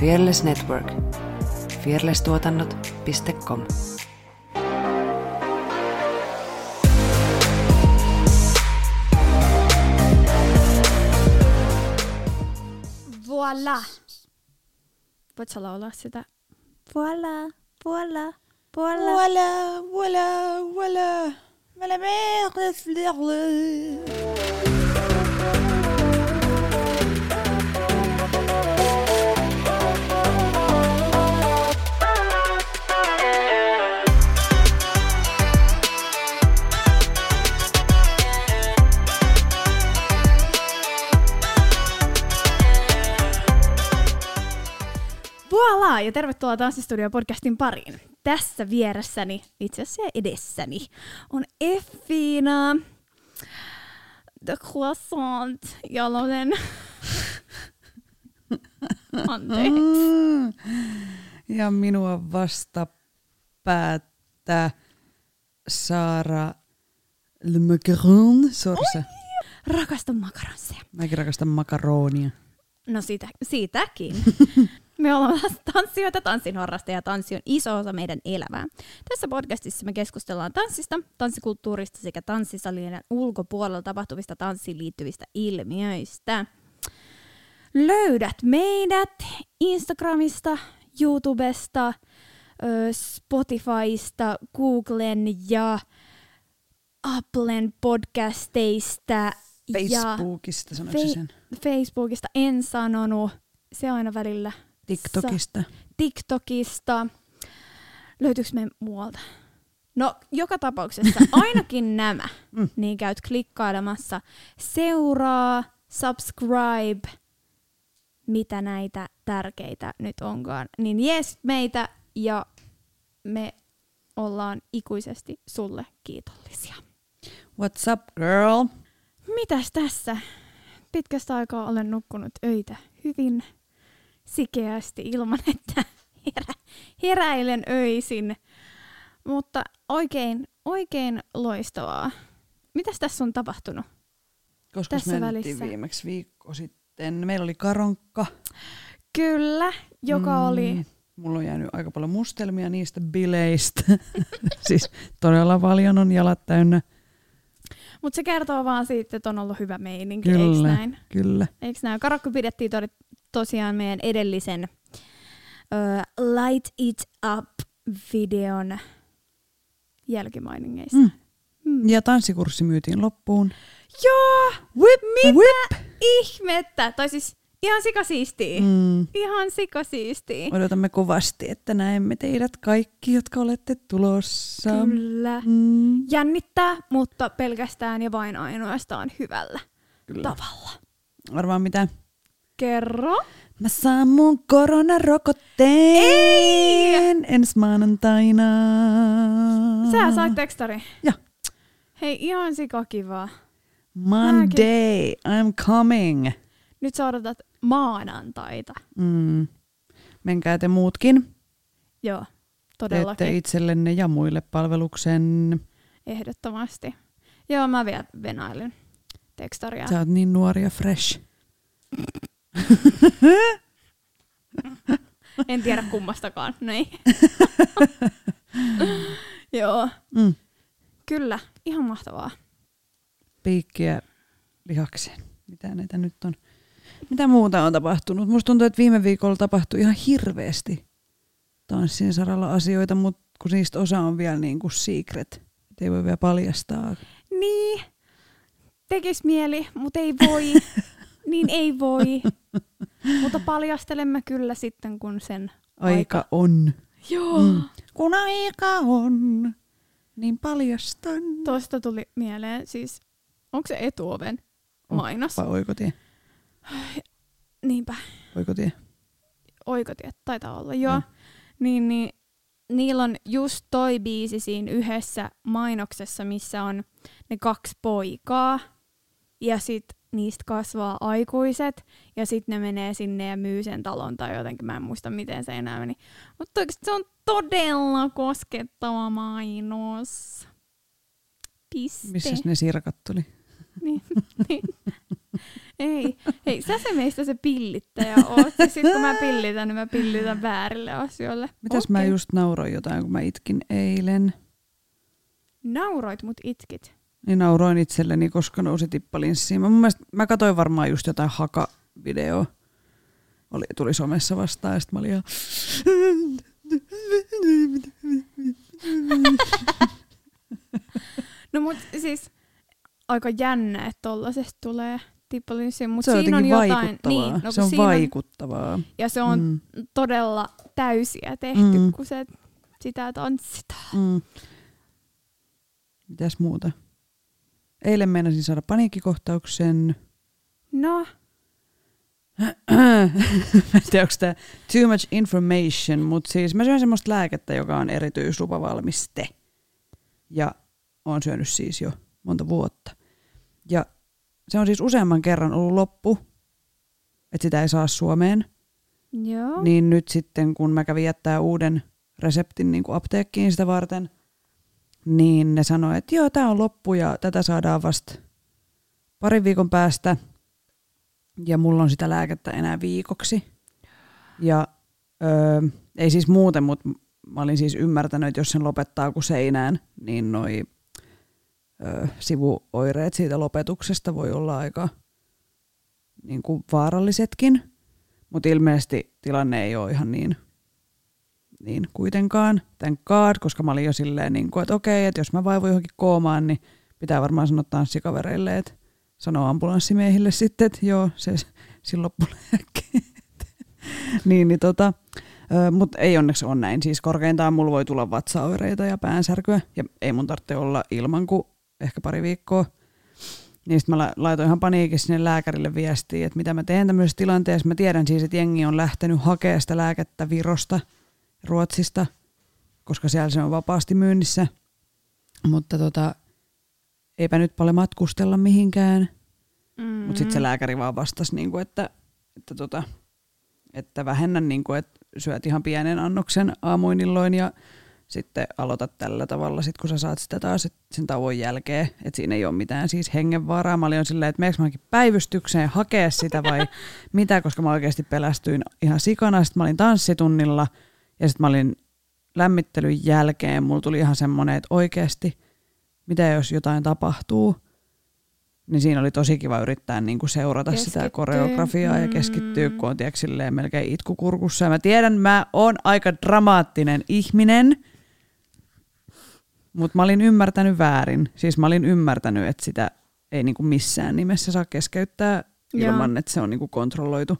Fearless Network. fearlesstuotannot.com Voila! Voit sä laulaa sitä? Voila, voila, voila. Voilà, voilà, voilà. Mais la Voila! Ja tervetuloa Tanssistudio podcastin pariin. Tässä vieressäni, itse asiassa edessäni, on Effiina, The Croissant, Jalonen. Anteeksi. Mm. Ja minua vasta päättää Saara Le Macaron Sorsa. Rakastan makaronsia. Mäkin rakastan makaronia. No siitä, siitäkin. Me ollaan tanssijoita, tanssin ja tanssi on iso osa meidän elämää. Tässä podcastissa me keskustellaan tanssista, tanssikulttuurista sekä tanssisalien ulkopuolella tapahtuvista tanssiin liittyvistä ilmiöistä. Löydät meidät Instagramista, YouTubesta, Spotifysta, Googlen ja Applen podcasteista ja Facebookista se Fe- sen? Facebookista en sanonut. Se aina välillä. TikTokista. TikTokista. Löytyykö me muualta? No, joka tapauksessa ainakin nämä, Mm. niin käyt klikkailemassa seuraa, subscribe, mitä näitä tärkeitä nyt onkaan. Niin jees meitä ja me ollaan ikuisesti sulle kiitollisia. What's up girl? Mitäs tässä? Pitkästä aikaa olen nukkunut öitä hyvin sikeästi ilman, että herä, heräilen öisin. Mutta oikein, oikein loistavaa. Mitäs tässä on tapahtunut? Koska Tässä välissä. viimeksi viikko sitten. Meillä oli karonkka. Kyllä, joka mm. oli... Mulla on jäänyt aika paljon mustelmia niistä bileistä. siis todella paljon on jalat täynnä. Mutta se kertoo vaan siitä, että on ollut hyvä meininki, eikö Kyllä, näin? kyllä. Eikö näin? Karakku pidettiin tosiaan meidän edellisen ö, Light It Up-videon jälkimainingeissa. Mm. Mm. Ja tanssikurssi myytiin loppuun. Joo! Whip, Mitä whip! ihmettä? Tai siis ihan sikasiistii. Mm. Ihan sikasiistii. Odotamme kovasti, että näemme teidät kaikki, jotka olette tulossa. Kyllä. Mm. Jännittää, mutta pelkästään ja vain ainoastaan hyvällä Kyllä. tavalla. Arvaa mitä? Kerro. Mä saan mun koronarokotteen Ei! ensi maanantaina. Sä sait tekstari. Joo. Hei, ihan sikakivaa. Monday, I'm coming. Nyt sä odotat maanantaita. Mm. Menkää te muutkin. Joo, Teette todellakin. itsellenne ja muille palveluksen. Ehdottomasti. Joo, mä vielä venailen tekstaria. Sä oot niin nuori ja fresh. En tiedä kummastakaan. No ei. Joo, Mm. kyllä. Ihan mahtavaa. Piikkiä lihakseen. Mitä näitä nyt on? Mitä muuta on tapahtunut? Musta tuntuu, että viime viikolla tapahtui ihan hirveästi tanssin saralla asioita, mutta kun niistä osa on vielä niin kuin secret. Et ei voi vielä paljastaa. Niin, tekis mieli, mutta ei voi. niin ei voi. mutta paljastelemme kyllä sitten, kun sen Aika on. Joo. Mm. Kun aika on, niin paljastan. Tuosta tuli mieleen, siis onko se etuoven mainos? Vai oikotie? Niinpä, Oikotie. oikotiet taitaa olla, joo. Niin, niin niillä on just toi biisi siinä yhdessä mainoksessa, missä on ne kaksi poikaa. Ja sit niistä kasvaa aikuiset. Ja sit ne menee sinne ja myy sen talon tai jotenkin. Mä en muista, miten se enää meni. Mutta se on todella koskettava mainos. Piste. Missä ne sirkat tuli? niin, niin. Ei, hei, sä se meistä se pillittäjä oot. Sitten kun mä pillitän, niin mä pillitän väärille asioille. Mitäs mä Okei. just nauroin jotain, kun mä itkin eilen? Nauroit mut itkit. Niin nauroin itselleni, koska nousi tippalinssiin. Mä, mun mielestä, mä katsoin varmaan just jotain haka-videoa. Oli, tuli somessa vastaan ja sitten mä olin ihan... No mut siis aika jännä, että tollasesta tulee tippalinssiin, mutta se on siinä on jotain... vaikuttavaa. Niin, no, se on vaikuttavaa. ja se on Mm. todella täysiä tehty, mm. kun se sitä tanssitaan. Mm. Mitäs muuta? Eilen meinasin saada paniikkikohtauksen. No, mä en tiedä, onko tämä too much information, mutta siis mä syön semmoista lääkettä, joka on erityislupavalmiste. Ja oon syönyt siis jo monta vuotta. Ja se on siis useamman kerran ollut loppu, että sitä ei saa Suomeen. joo. Niin nyt sitten, kun mä kävin jättää uuden reseptin niin kuin apteekkiin sitä varten, niin ne sanoi, että joo, tämä on loppu ja tätä saadaan vasta parin viikon päästä. Ja mulla on sitä lääkettä enää viikoksi. Ja öö, ei siis muuten, mutta mä olin siis ymmärtänyt, että jos sen lopettaa kuin seinään, niin noi öö, sivuoireet siitä lopetuksesta voi olla aika niin kuin vaarallisetkin. Mutta ilmeisesti tilanne ei ole ihan niin, niin kuitenkaan. Thank koska mä olin jo silleen, niin kuin, että okei, että jos mä vaivun johonkin koomaan, niin pitää varmaan sanoa tanssikavereille, että sanoo ambulanssimiehille sitten, että joo, se sillä loppulääkkeet. niin, niin tota, mutta ei onneksi ole näin. Siis korkeintaan mulla voi tulla vatsaoireita ja päänsärkyä, ja ei mun tarvitse olla ilman kuin ehkä pari viikkoa. Niin sitten mä la- laitoin ihan paniikissa sinne lääkärille viestiä, että mitä mä teen tämmöisessä tilanteessa. Mä tiedän siis, että jengi on lähtenyt hakemaan sitä lääkettä Virosta, Ruotsista, koska siellä se on vapaasti myynnissä. Mutta tota, eipä nyt paljon matkustella mihinkään. Mm. Mutta sitten se lääkäri vaan vastasi, niinku, että, että, tota, että vähennän, niinku, että syöt ihan pienen annoksen aamuin illoin ja sitten aloitat tällä tavalla, sit kun sä saat sitä taas sen tauon jälkeen, että siinä ei ole mitään siis hengenvaaraa. Mä olin silleen, että meneekö mäkin päivystykseen hakea sitä vai mitä, koska mä oikeasti pelästyin ihan sikana. Sitten mä olin tanssitunnilla ja sitten mä olin lämmittelyn jälkeen, mulla tuli ihan semmoinen, että oikeasti, mitä jos jotain tapahtuu, niin siinä oli tosi kiva yrittää niin kuin seurata sitä Keskittyä. koreografiaa ja Mm. keskittyä, kun on tiedätkö, silleen melkein itkukurkussa. Ja mä tiedän, mä oon aika dramaattinen ihminen, mutta mä olin ymmärtänyt väärin. Siis mä olin ymmärtänyt, että sitä ei niin kuin missään nimessä saa keskeyttää Joo. ilman, että se on niin kuin kontrolloitu.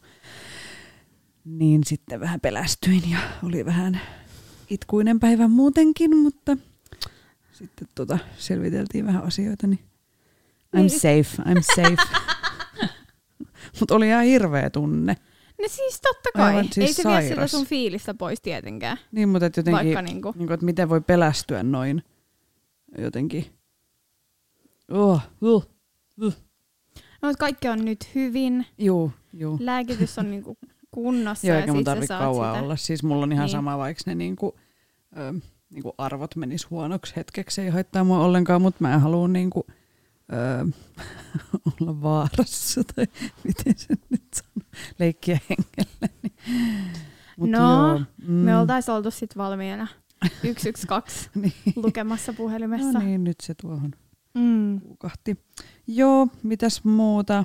Niin sitten vähän pelästyin ja oli vähän itkuinen päivä muutenkin, mutta sitten tota, selviteltiin vähän asioita, niin I'm Niin. safe, I'm safe. Mutta oli ihan hirveä tunne. No siis totta kai. Aivan Ei siis se vie sitä sairas. sun fiilistä pois tietenkään. Niin, mutta et jotenkin, Vaikka niinku. niin kuin, että miten voi pelästyä noin jotenkin. Oh, uh. No, mutta kaikki on nyt hyvin. Juu, juu. Lääkitys on niinku kunnossa Joo, eikä mun tarvitse kauan sitä. olla. Siis mulla on ihan Niin. sama, vaikka ne niinku, ö, niinku arvot menis huonoksi hetkeksi. Ei haittaa mua ollenkaan, mutta mä en halua niinku, ö, olla vaarassa. Tai miten se nyt sanoo, leikkiä hengellä. Mut No, joo, mm, Me oltais oltu sit valmiina 112 niin. lukemassa puhelimessa. No niin, nyt se tuohon Mm. kuukahti. Joo, mitäs muuta?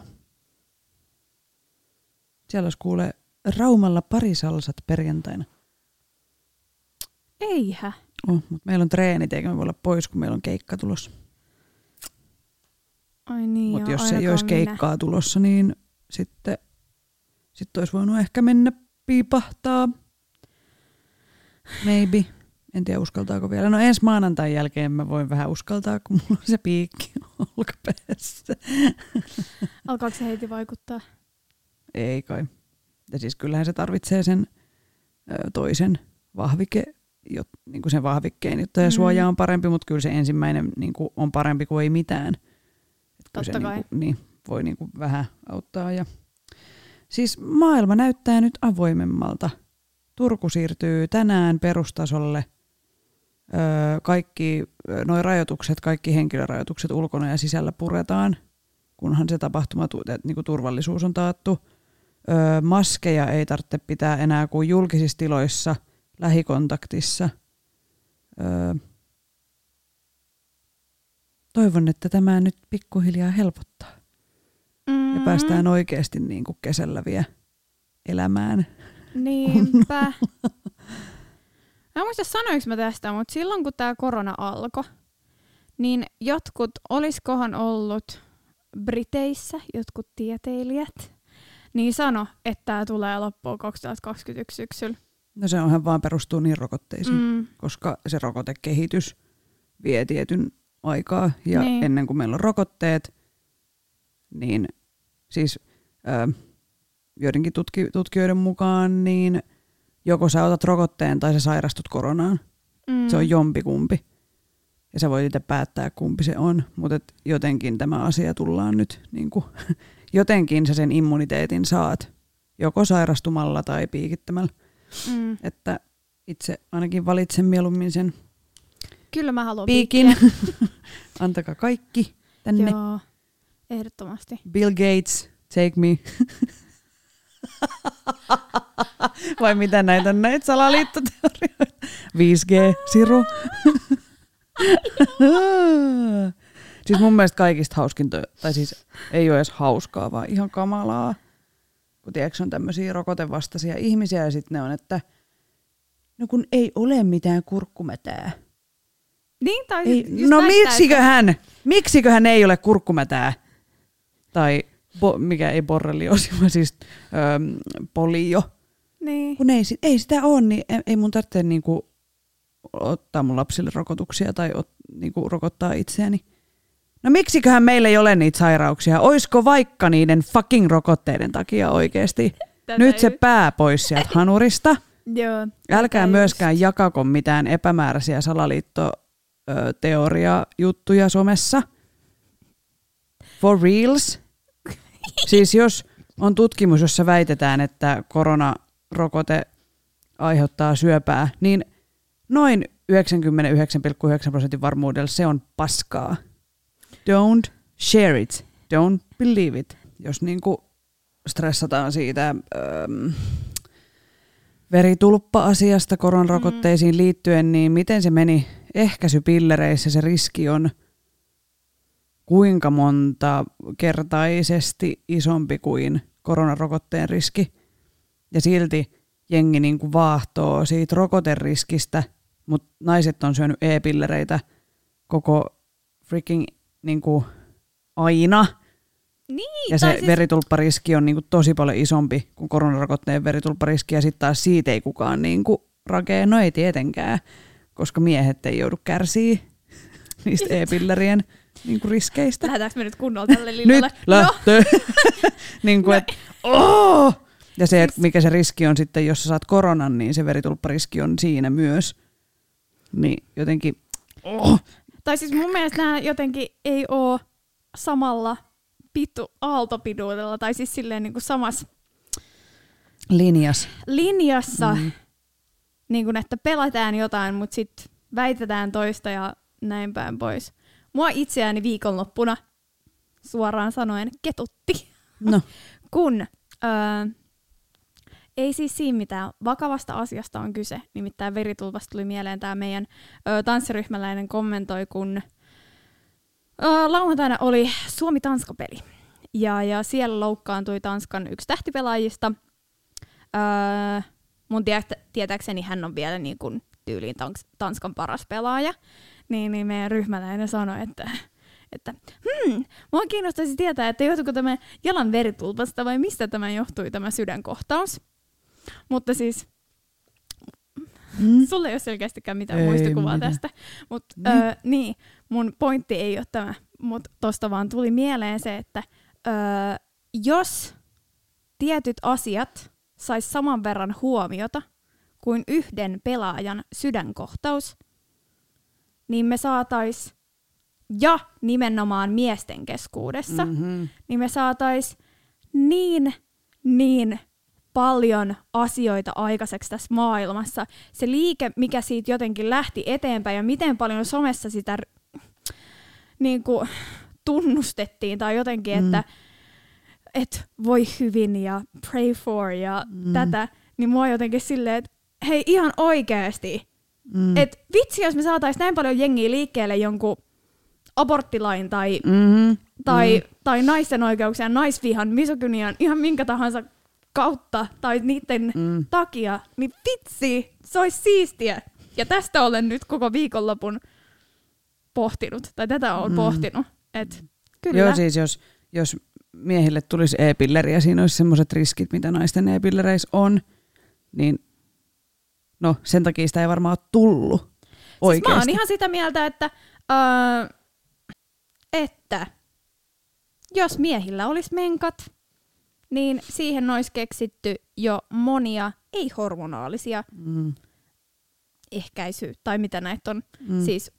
Siellä olisi kuule Raumalla parisalsat perjantaina. Eihä. Oh, mutta meillä on treenit, eikä me voi olla pois, kun meillä on keikka tulossa. Ai niin Mutta jos ei olisi minä. keikkaa tulossa, niin sitten sit olisi voinut ehkä mennä piipahtaa. Maybe. En tiedä uskaltaako vielä. No ensi maanantain jälkeen mä voin vähän uskaltaa, kun mulla on se piikki olkapäässä. Alkaako se heiti vaikuttaa? Ei kai. Ja siis kyllähän se tarvitsee sen ö, toisen vahvike, jot, niin kuin sen vahvikkeen, jotta se Mm. suoja on parempi, mutta kyllä se ensimmäinen niin kuin on parempi kuin ei mitään. Et kyllä se Totta kai. niin kuin, niin, voi niin kuin vähän auttaa. Ja... Siis maailma näyttää nyt avoimemmalta. Turku siirtyy tänään perustasolle. Öö, kaikki noin rajoitukset, kaikki henkilörajoitukset ulkona ja sisällä puretaan. kunhan se tapahtuma, niin kuin turvallisuus on taattu. Öö, maskeja ei tarvitse pitää enää kuin julkisissa tiloissa, lähikontaktissa. Öö, toivon, että tämä nyt pikkuhiljaa helpottaa. Mm-hmm. Ja päästään oikeasti niin kuin kesällä vielä elämään. Niinpä. Mä muista sanoinko mä tästä, mutta silloin kun tämä korona alkoi, niin jotkut, oliskohan ollut Briteissä, jotkut tieteilijät, niin sano, että tämä tulee loppuun 2021 syksyllä. No se onhan vaan perustuu niin rokotteisiin, mm. koska se rokotekehitys vie tietyn aikaa ja niin. ennen kuin meillä on rokotteet, niin siis ö, joidenkin tutki, tutkijoiden mukaan niin joko sä otat rokotteen tai sä sairastut koronaan. Mm. Se on jompikumpi. Ja sä voit itse päättää, kumpi se on. Mutta jotenkin tämä asia tullaan nyt, niin kuin, jotenkin sä sen immuniteetin saat. Joko sairastumalla tai piikittämällä. Mm. Että itse ainakin valitsen mieluummin sen Kyllä mä haluan piikin. Antakaa kaikki tänne. Joo, ehdottomasti. Bill Gates, take me. Vai mitä näitä on näitä salaliittoteorioita? 5G-siru. Siis mun mielestä kaikista hauskinta, tai siis ei ole edes hauskaa, vaan ihan kamalaa. Kun tiedätkö, on tämmöisiä rokotevastaisia ihmisiä ja sitten ne on, että no kun ei ole mitään kurkkumätää. Niin, tai ei, no miksiköhän, miksiköhän ei ole kurkkumätää? Tai bo, mikä ei borreliosi, vaan siis öö, polio. Niin. Kun ei, ei sitä ole, niin ei, ei mun tarvitse niinku ottaa mun lapsille rokotuksia tai ot, niinku rokottaa itseäni. No miksiköhän meillä ei ole niitä sairauksia? Oisko vaikka niiden fucking rokotteiden takia oikeasti? Tätä Nyt se pää pois sieltä hanurista. Joo. Älkää myöskään just. jakako mitään epämääräisiä salaliittoteoria-juttuja somessa. For reals. Siis jos on tutkimus, jossa väitetään, että koronarokote aiheuttaa syöpää, niin noin 99,9 prosentin varmuudella se on paskaa. Don't share it. Don't believe it. Jos niinku stressataan siitä ähm, veritulppa-asiasta koronarokotteisiin mm. liittyen, niin miten se meni ehkäisypillereissä se riski on – kuinka monta kertaisesti isompi kuin koronarokotteen riski. Ja silti jengi niin kuin vaahtoo siitä rokoteriskistä, mutta naiset on syönyt e-pillereitä koko freaking niin kuin aina. Niin, ja se siis... veritulppariski on niin kuin tosi paljon isompi kuin koronarokotteen veritulppariski, ja sitten taas siitä ei kukaan niin kuin rakee. No ei tietenkään, koska miehet ei joudu kärsii niistä e-pillerien niin kuin riskeistä. Lähdetäänkö me nyt kunnolla tälle linjalle? Nyt lähtö. niin kuin, no. et, oh! Ja se, että mikä se riski on sitten, jos sä saat koronan, niin se veritulppariski on siinä myös. Niin jotenkin... Oh! Tai siis mun mielestä nämä jotenkin ei ole samalla pitu, aaltopiduudella, tai siis silleen niin kuin samassa Linjas. linjassa, mm. niin kuin, että pelataan jotain, mutta sitten väitetään toista ja näin päin pois. Mua itseäni viikonloppuna suoraan sanoen ketutti. No. Kun öö, ei siis siinä mitään vakavasta asiasta on kyse. Nimittäin veritulvasta tuli mieleen tämä meidän ö, tanssiryhmäläinen kommentoi, kun ö, lauantaina oli Suomi-Tanska-peli. Ja, ja siellä loukkaantui Tanskan yksi tähtipelaajista. Öö, mun tietääkseni hän on vielä niin kuin tyyliin Tanskan paras pelaaja niin, niin meidän ryhmäläinen sanoi, että, että hmm, mua kiinnostaisi tietää, että johtuiko tämä jalan veritulpasta vai mistä tämä johtui tämä sydänkohtaus. Mutta siis mm. sulle ei ole selkeästikään mitään ei, muistikuvaa mitään. tästä. Mutta niin. Öö, niin, mun pointti ei ole tämä, mutta tosta vaan tuli mieleen se, että öö, jos tietyt asiat sais saman verran huomiota kuin yhden pelaajan sydänkohtaus, niin me saatais, ja nimenomaan miesten keskuudessa, mm-hmm. niin me saatais niin, niin paljon asioita aikaiseksi tässä maailmassa. Se liike, mikä siitä jotenkin lähti eteenpäin ja miten paljon somessa sitä niin kuin, tunnustettiin tai jotenkin, Mm. että et voi hyvin ja pray for ja Mm. tätä, niin mua jotenkin silleen, että hei ihan oikeasti, Mm. et vitsi jos me saatais näin paljon jengiä liikkeelle jonkun aborttilain tai, mm-hmm. tai, tai naisten oikeuksien, naisvihan, misogynian, ihan minkä tahansa kautta tai niiden Mm. takia, niin vitsi, se olisi siistiä. Ja tästä olen nyt koko viikonlopun pohtinut, tai tätä olen Mm. pohtinut. Et, kyllä. Joo, siis jos, jos miehille tulisi e-pilleri ja siinä olisi semmoiset riskit, mitä naisten e-pillereissä on, niin no sen takia sitä ei varmaan ole tullut siis mä oikeasti. oon ihan sitä mieltä, että, öö, että jos miehillä olisi menkat, niin siihen olisi keksitty jo monia ei-hormonaalisia mm. ehkäisy, tai mitä näitä on. Mm. Siis,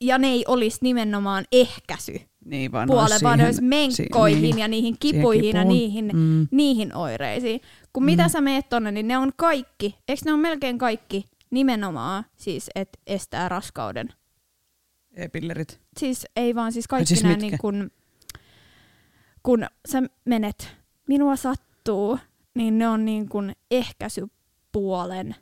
ja ne ei olisi nimenomaan ehkäisy niin, vaan puolelle, olisi vaan ne olisi menkkoihin si- niin, ja niihin kipuihin ja niihin, Mm. niihin oireisiin. Kun Mm. mitä sä meet tonne, niin ne on kaikki, eikö ne on melkein kaikki nimenomaan siis, että estää raskauden. E-pillerit. Siis ei vaan siis kaikki siis nämä niin kun, kun sä menet, minua sattuu, niin ne on niin kuin ehkäisypuolen.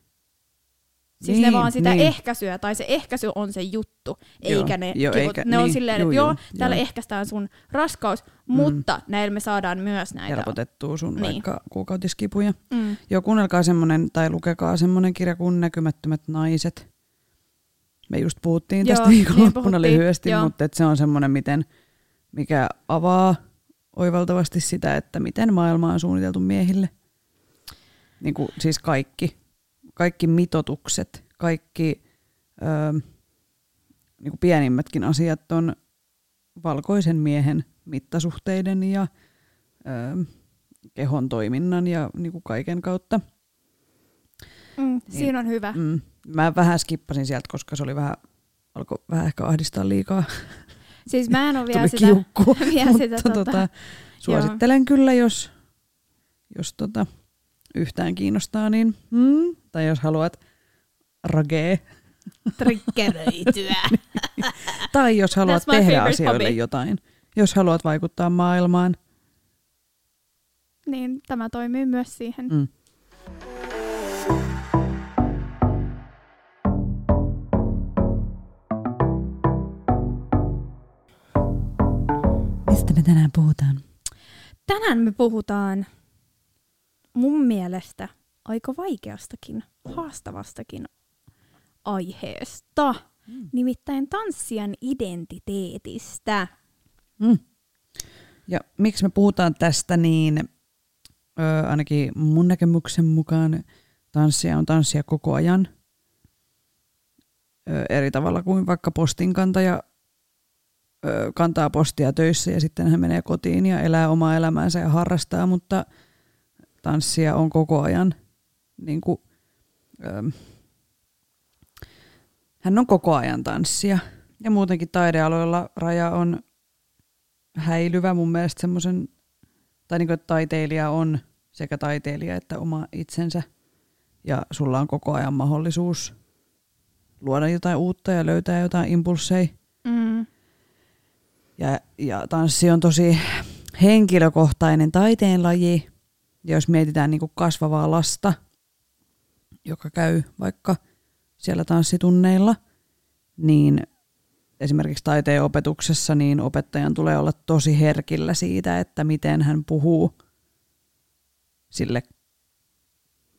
Siis ne Niin, vaan sitä niin. ehkäisyä, tai se ehkäisy on se juttu, Joo, eikä ne joo, kivut. eikä- ne on niin, silleen, juu, että joo, juu, täällä joo. ehkäistään sun raskaus, mutta näillä me saadaan myös näitä. Helpotettuu sun Niin. vaikka kuukautiskipuja. Mm. Joo, kuunnelkaa semmonen, tai lukekaa semmonen kirja kuin Näkymättömät naiset. Me just puhuttiin Joo, tästä niin viikonloppuna puhuttiin, lyhyesti, joo. mutta se on semmonen, miten, mikä avaa oivaltavasti sitä, että miten maailma on suunniteltu miehille. Niin kuin, siis kaikki. Kaikki mitotukset, kaikki öö, niin kuin pienimmätkin asiat on valkoisen miehen mittasuhteiden ja öö, kehon toiminnan ja niin kuin kaiken kautta. Mm, siinä on hyvä. Mm. Mä vähän skippasin sieltä, koska se oli vähän, alkoi vähän ehkä ahdistaa liikaa. Siis mä en ole vielä sitä, kiukku. vielä sitä Mutta tota, tota, suosittelen kyllä, jos, jos tota, yhtään kiinnostaa, niin mm, tai jos haluat ragee, triggeröityä. tai jos haluat That's tehdä asioille hobby. jotain, jos haluat vaikuttaa maailmaan. niin tämä toimii myös siihen. Mm. Tänään puhutaan? Tänään me puhutaan mun mielestä aika vaikeastakin, haastavastakin aiheesta. Mm. Nimittäin tanssijan identiteetistä. Mm. Ja miksi me puhutaan tästä, niin ö, ainakin mun näkemyksen mukaan tanssia on tanssia koko ajan. Ö, eri tavalla kuin vaikka postinkantaja kantaa postia töissä ja sitten hän menee kotiin ja elää omaa elämäänsä ja harrastaa, mutta tanssia on koko ajan niin kuin, ö, hän on koko ajan tanssia. Ja muutenkin taidealoilla raja on häilyvä mun mielestä semmoisen, tai niin kuin, että taiteilija on sekä taiteilija että oma itsensä. Ja sulla on koko ajan mahdollisuus luoda jotain uutta ja löytää jotain impulseja. Mm. Ja, ja tanssi on tosi henkilökohtainen taiteenlaji. Ja jos mietitään niin kuin kasvavaa lasta, joka käy vaikka siellä tanssitunneilla, niin esimerkiksi taiteen opetuksessa niin opettajan tulee olla tosi herkillä siitä, että miten hän puhuu sille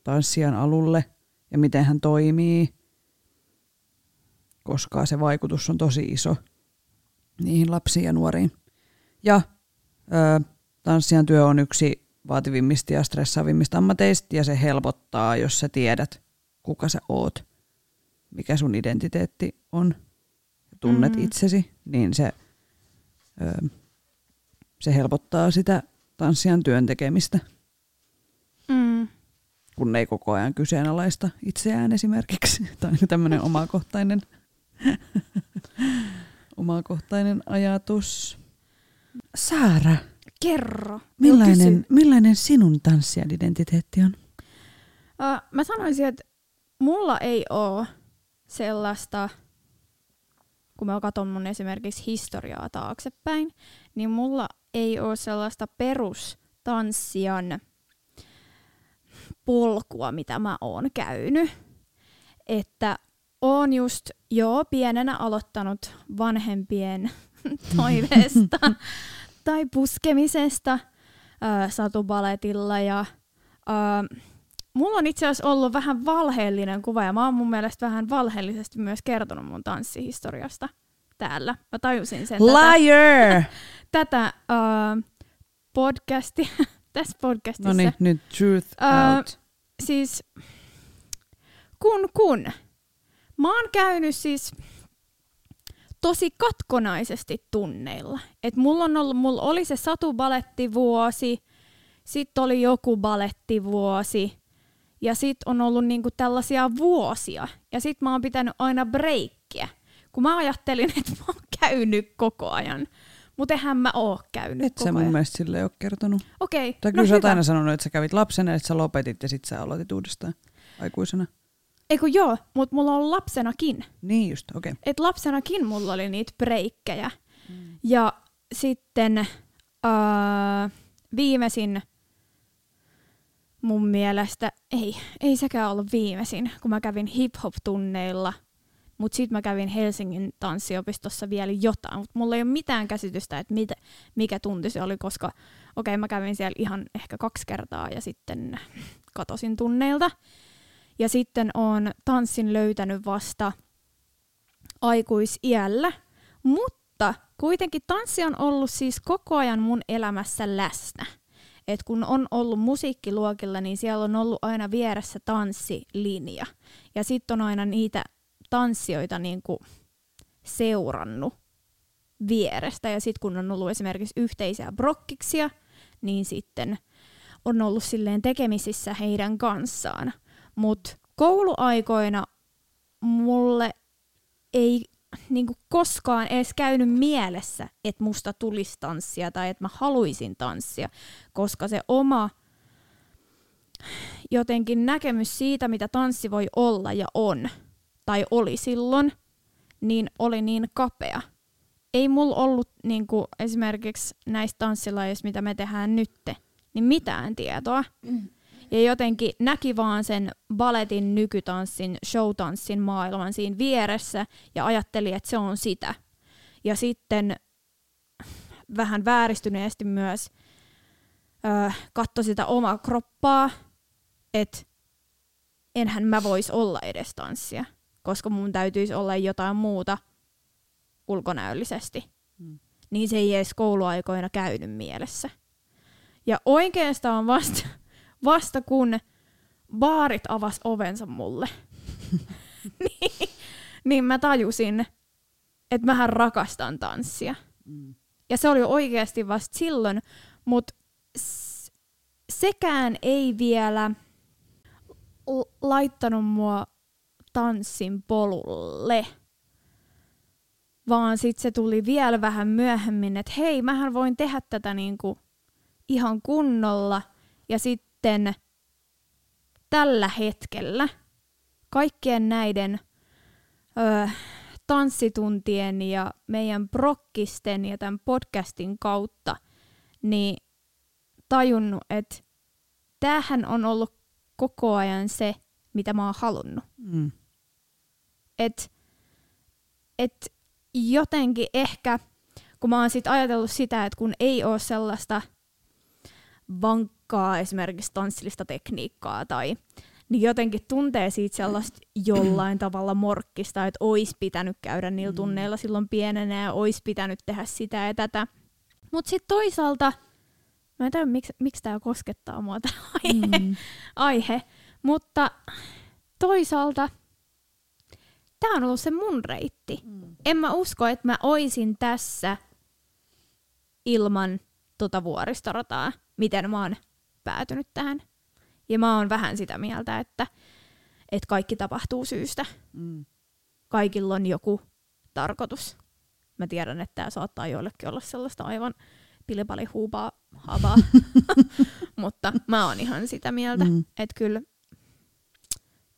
tanssijan alulle ja miten hän toimii, koska se vaikutus on tosi iso niihin lapsiin ja nuoriin. Ja ö, tanssijan työ on yksi vaativimmista ja stressaavimmista ammateista ja se helpottaa, jos sä tiedät, kuka sä oot, mikä sun identiteetti on ja tunnet Mhm. mm. itsesi, niin se, ö, se helpottaa sitä tanssijan työn tekemistä, Mm. kun ei koko ajan kyseenalaista itseään esimerkiksi. Tämä on tämmöinen omakohtainen, omakohtainen ajatus. Saara, Kerro. millainen, millainen sinun tanssija-identiteetti on? Uh, mä sanoisin, että mulla ei ole sellaista, kun mä katson mun esimerkiksi historiaa taaksepäin, niin mulla ei ole sellaista perustanssijan polkua, mitä mä oon käynyt. Että oon just joo pienenä aloittanut vanhempien toiveesta tai puskemisesta äh, satubaletilla ja mulla on itse asiassa ollut vähän valheellinen kuva ja mä oon mun mielestä vähän valheellisesti myös kertonut mun tanssihistoriasta täällä. Mä tajusin sen Liar! tätä, tätä uh, podcastia, tässä podcastissa. No niin, nyt truth Ö, out. Siis kun kun. Mä oon käynyt siis tosi katkonaisesti tunneilla. Et mulla, on ollut, mulla oli se satubalettivuosi, sitten oli joku balettivuosi, ja sitten on ollut niinku tällaisia vuosia. Ja sitten mä oon pitänyt aina breikkiä. Kun mä ajattelin, että mä oon käynyt koko ajan. Mutta eihän mä oo käynyt Et koko sä mun ajan. mielestä sille ole kertonut. Okei, Tai no kyllä sä oot hyvä. aina sanonut, että sä kävit lapsena, että sä lopetit ja sit sä aloitit uudestaan aikuisena. Eikö joo, mutta mulla on lapsenakin. Niin just, okei. Okay. Et lapsenakin mulla oli niitä breikkejä. Mm. Ja sitten äh, viimeisin mun mielestä, ei, ei sekään ollut viimeisin, kun mä kävin hip-hop-tunneilla, mutta sitten mä kävin Helsingin tanssiopistossa vielä jotain, mutta mulla ei ole mitään käsitystä, että mit, mikä tunti se oli, koska okei, okay, mä kävin siellä ihan ehkä kaksi kertaa ja sitten katosin tunneilta. Ja sitten on tanssin löytänyt vasta aikuisiällä, mutta kuitenkin tanssi on ollut siis koko ajan mun elämässä läsnä. Et kun on ollut musiikkiluokilla, niin siellä on ollut aina vieressä tanssilinja. Ja sitten on aina niitä tanssijoita niin kuin seurannut vierestä. Ja sitten kun on ollut esimerkiksi yhteisiä brokkiksia, niin sitten on ollut silleen tekemisissä heidän kanssaan. Mutta kouluaikoina mulle ei niinku koskaan edes käynyt mielessä, että musta tulisi tanssia tai että mä haluaisin tanssia, koska se oma jotenkin näkemys siitä, mitä tanssi voi olla ja on, tai oli silloin, niin oli niin kapea. Ei mulla ollut niinku, esimerkiksi näistä tanssilajeista, mitä me tehdään nytte, niin mitään tietoa. Ja jotenkin näki vaan sen baletin, nykytanssin, showtanssin maailman siinä vieressä ja ajatteli, että se on sitä. Ja sitten vähän vääristyneesti myös ö, katsoi sitä omaa kroppaa, että enhän mä vois olla edes tanssia, koska mun täytyisi olla jotain muuta ulkonäöllisesti. Mm. Niin se ei edes kouluaikoina käynyt mielessä. Ja oikeastaan vasta, vasta kun baarit avas ovensa mulle, niin, niin mä tajusin, että mähän rakastan tanssia. Mm. Ja se oli oikeasti vasta silloin, mutta sekään ei vielä l- laittanut mua tanssin polulle. Vaan sitten se tuli vielä vähän myöhemmin, että hei, mähän voin tehdä tätä niinku ihan kunnolla. Ja sitten tällä hetkellä kaikkien näiden ö, tanssituntien ja meidän brokkisten ja tämän podcastin kautta niin tajunnut, että tämähän on ollut koko ajan se, mitä mä oon halunnut. Mm. Et, et jotenkin ehkä, kun mä oon sit ajatellut sitä, että kun ei ole sellaista vankkaa esimerkiksi tanssillista tekniikkaa tai niin jotenkin tuntee siitä sellaista jollain tavalla morkkista, että olisi pitänyt käydä niillä tunneilla silloin pienenä ja olisi pitänyt tehdä sitä ja tätä. Mutta sitten toisaalta, mä en tiedä miksi, miksi tämä koskettaa mua tämä aihe, Mm. aihe, mutta toisaalta tämä on ollut se mun reitti. Mm. En mä usko, että mä oisin tässä ilman tota vuoristorataa, miten mä oon päätynyt tähän. Ja mä oon vähän sitä mieltä, että, että kaikki tapahtuu syystä. Mm. Kaikilla on joku tarkoitus. Mä tiedän, että tämä saattaa joillekin olla sellaista aivan pilipali huupaa havaa. Mutta mä oon ihan sitä mieltä, Mm. että kyllä,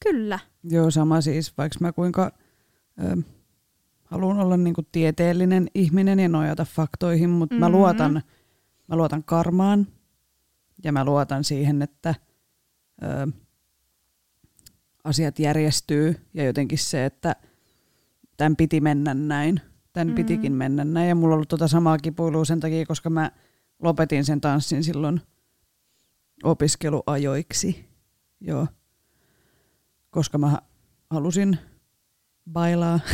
kyllä. Joo, sama siis, vaikka mä kuinka ö, haluan olla niinku tieteellinen ihminen ja nojata faktoihin, mutta mm-hmm. mä, luotan, mä luotan karmaan ja mä luotan siihen, että ö, asiat järjestyy ja jotenkin se, että tämän piti mennä näin, tämän Mhm. mm-hmm. pitikin mennä näin ja mulla on ollut tota samaa kipuilua sen takia, koska mä lopetin sen tanssin silloin opiskeluajoiksi, joo, koska mä halusin bailaa.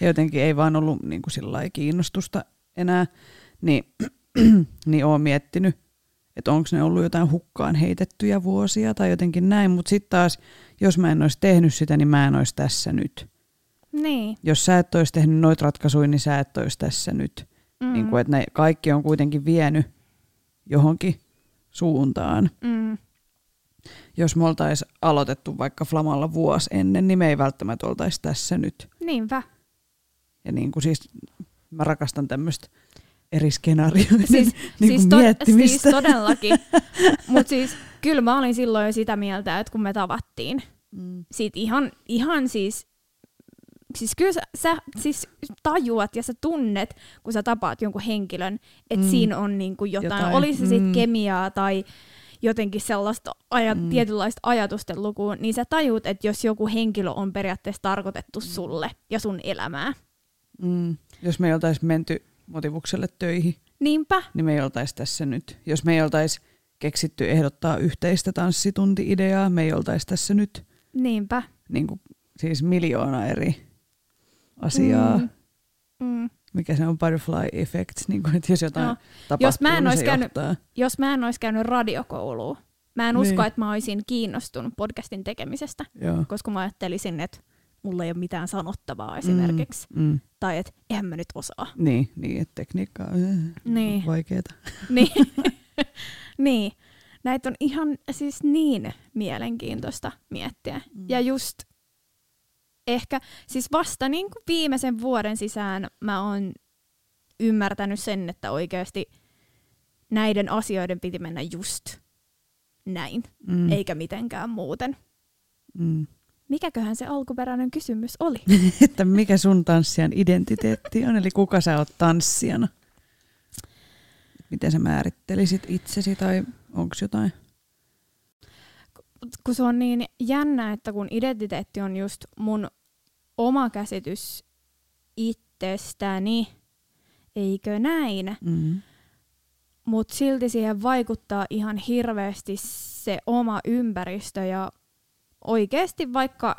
jotenkin ei vaan ollut niin kuin kiinnostusta enää, niin, niin oon miettinyt, että onko ne ollut jotain hukkaan heitettyjä vuosia tai jotenkin näin, mutta sitten taas, jos mä en olisi tehnyt sitä, niin mä en olisi tässä nyt. Niin. Jos sä et olisi tehnyt noita ratkaisuja, niin sä et olisi tässä nyt. Mm. Niin kuin, että ne kaikki on kuitenkin vienyt johonkin suuntaan. mm. Jos me oltaisiin aloitettu vaikka Flamalla vuosi ennen, niin me ei välttämättä oltaisi tässä nyt. Niinpä. Ja niin kuin siis, mä rakastan tämmöistä eri skenaarioiden Siis, niin siis, to- miettimistä. siis todellakin. Mutta siis kyllä mä olin silloin jo sitä mieltä, että kun me tavattiin, mm. siitä ihan, ihan siis, siis kyllä sä, sä siis tajuat ja sä tunnet, kun sä tapaat jonkun henkilön, että Mm. mm. siinä on niinku jotain, Jotain, oli se sitten mm. kemiaa tai jotenkin sellaista aja, Mm. mm. tietynlaista ajatusten lukua, niin sä tajuut, että jos joku henkilö on periaatteessa tarkoitettu sulle ja sun elämää. Mm. Jos me ei oltaisi menty motivukselle töihin, Niinpä, niin me ei oltaisi tässä nyt. Jos me ei oltaisi keksitty ehdottaa yhteistä tanssitunti-ideaa, me ei oltaisi tässä nyt. niinpä. Niin kuin, siis miljoona eri asiaa. Mm. Mm. Mikä se on butterfly effect, niin kuin, että jos jotain No, tapahtuu, jos mä en niin se käynyt- johtaa. Jos mä en olisi käynyt radiokoulua, mä en usko, Niin. että mä olisin kiinnostunut podcastin tekemisestä, Joo. koska mä ajattelisin, että mulla ei ole mitään sanottavaa esimerkiksi. Mm, mm. Tai että eihän mä nyt osaa. Niin, niin, että tekniikka on äh, Niin. vaikeeta. niin. niin. Näitä on ihan siis niin mielenkiintoista miettiä. Mm. Ja just ehkä, siis vasta niin kuin viimeisen vuoden sisään mä oon ymmärtänyt sen, että oikeasti näiden asioiden piti mennä just näin, Mm. eikä mitenkään muuten. Mm. Mikäköhän se alkuperäinen kysymys oli? että mikä sun tanssijan identiteetti on, eli kuka sä oot tanssijana? Miten sä määrittelisit itsesi tai onko jotain? kun se on niin jännä, että kun identiteetti on just mun oma käsitys itsestäni, eikö näin? Mm. Mutta silti siihen vaikuttaa ihan hirveästi se oma ympäristö ja oikeasti vaikka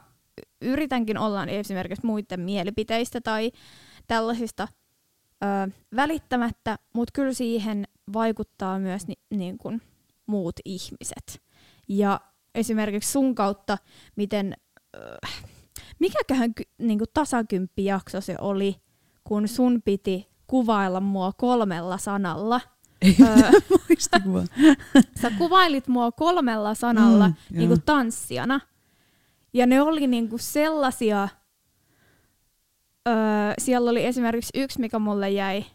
yritänkin olla esimerkiksi muiden mielipiteistä tai tällaisista ö, välittämättä, mutta kyllä siihen vaikuttaa myös ni, niin kuin muut ihmiset. Ja esimerkiksi sun kautta, miten, ö, mikäköhän niin kuin tasakymppijakso se oli, kun sun piti kuvailla mua kolmella sanalla. Ei Öö, sä kuvailit mua kolmella sanalla Mm, niinku joo. tanssijana. Ja ne oli niinku sellaisia, öö, siellä oli esimerkiksi yksi, mikä mulle jäi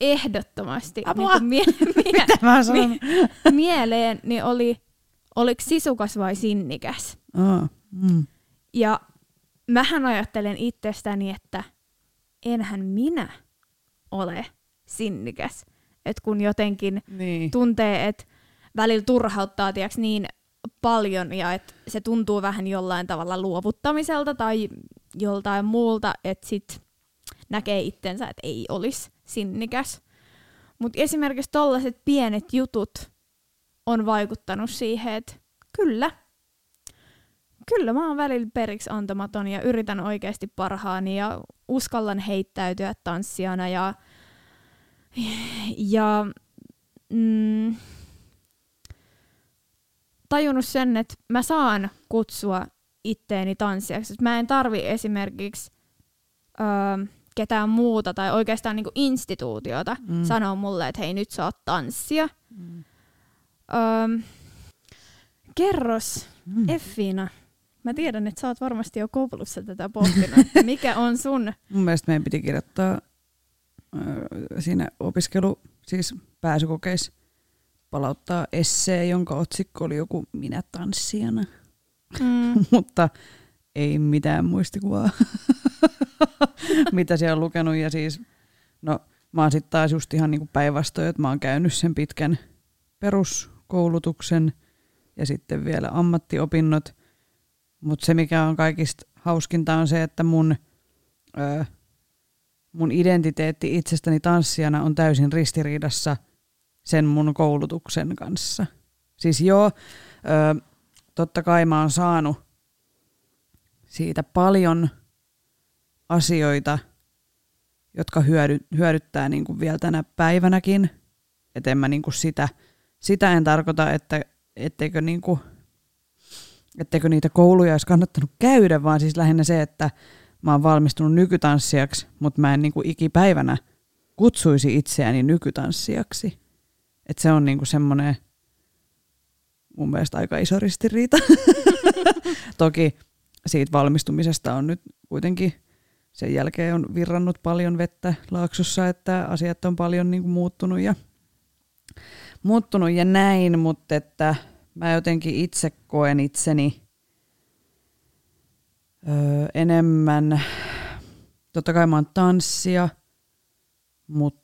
ehdottomasti Apua! niinku mie- mie- Mitä mä sanon? mieleen, niin oli, oliko sisukas vai sinnikäs. Aa, mm. Ja mähän ajattelen itsestäni, että enhän minä ole sinnikäs. Et kun jotenkin Niin. tuntee, että välillä turhauttaa tiiäks, niin paljon ja että se tuntuu vähän jollain tavalla luovuttamiselta tai joltain muulta, että sit näkee itsensä, että ei olisi sinnikäs. Mutta esimerkiksi tollaiset pienet jutut on vaikuttanut siihen, että kyllä, kyllä mä oon välillä periksi antamaton ja yritän oikeasti parhaani ja uskallan heittäytyä tanssijana ja, ja mm, tajunnut sen, että mä saan kutsua itteeni tanssijaksi. Mä en tarvi esimerkiksi öö, ketään muuta tai oikeastaan niinku instituutiota Mm. sanoa mulle, että hei nyt sä oot tanssia. Mm. Öö, kerros Mm. Effiina. Mä tiedän, että sä oot varmasti jo koulussa tätä pohtinut, mikä on sun... Mun mielestä meidän piti kirjoittaa äh, siinä opiskelu, siis pääsykokeissa, palauttaa essee, jonka otsikko oli joku minä tanssijana. Mm, Mutta ei mitään muistikuvaa, mitä siellä on lukenut. Ja siis, no mä oon sitten taas just ihan niinku päinvastoin, että mä oon käynyt sen pitkän peruskoulutuksen ja sitten vielä ammattiopinnot. Mutta se, mikä on kaikista hauskinta, on se, että mun, ö, mun identiteetti itsestäni tanssijana on täysin ristiriidassa sen mun koulutuksen kanssa. Siis joo, ö, totta kai mä oon saanut siitä paljon asioita, jotka hyödy, hyödyttää niin kuin vielä tänä päivänäkin. Että en mä niin kuin sitä, sitä en tarkoita, että etteikö, niin kuin, etteikö niitä kouluja olisi kannattanut käydä, vaan siis lähinnä se, että mä oon valmistunut nykytanssijaksi, mutta mä en niin kuin ikipäivänä kutsuisi itseäni nykytanssijaksi. Että se on niin kuin semmoinen mun mielestä aika iso ristiriita. Toki siitä valmistumisesta on nyt kuitenkin sen jälkeen on virrannut paljon vettä laaksossa, että asiat on paljon niin kuin muuttunut ja muuttunut ja näin, mutta että mä jotenkin itse koen itseni öö, enemmän, totta kai mä oon tanssia, mutta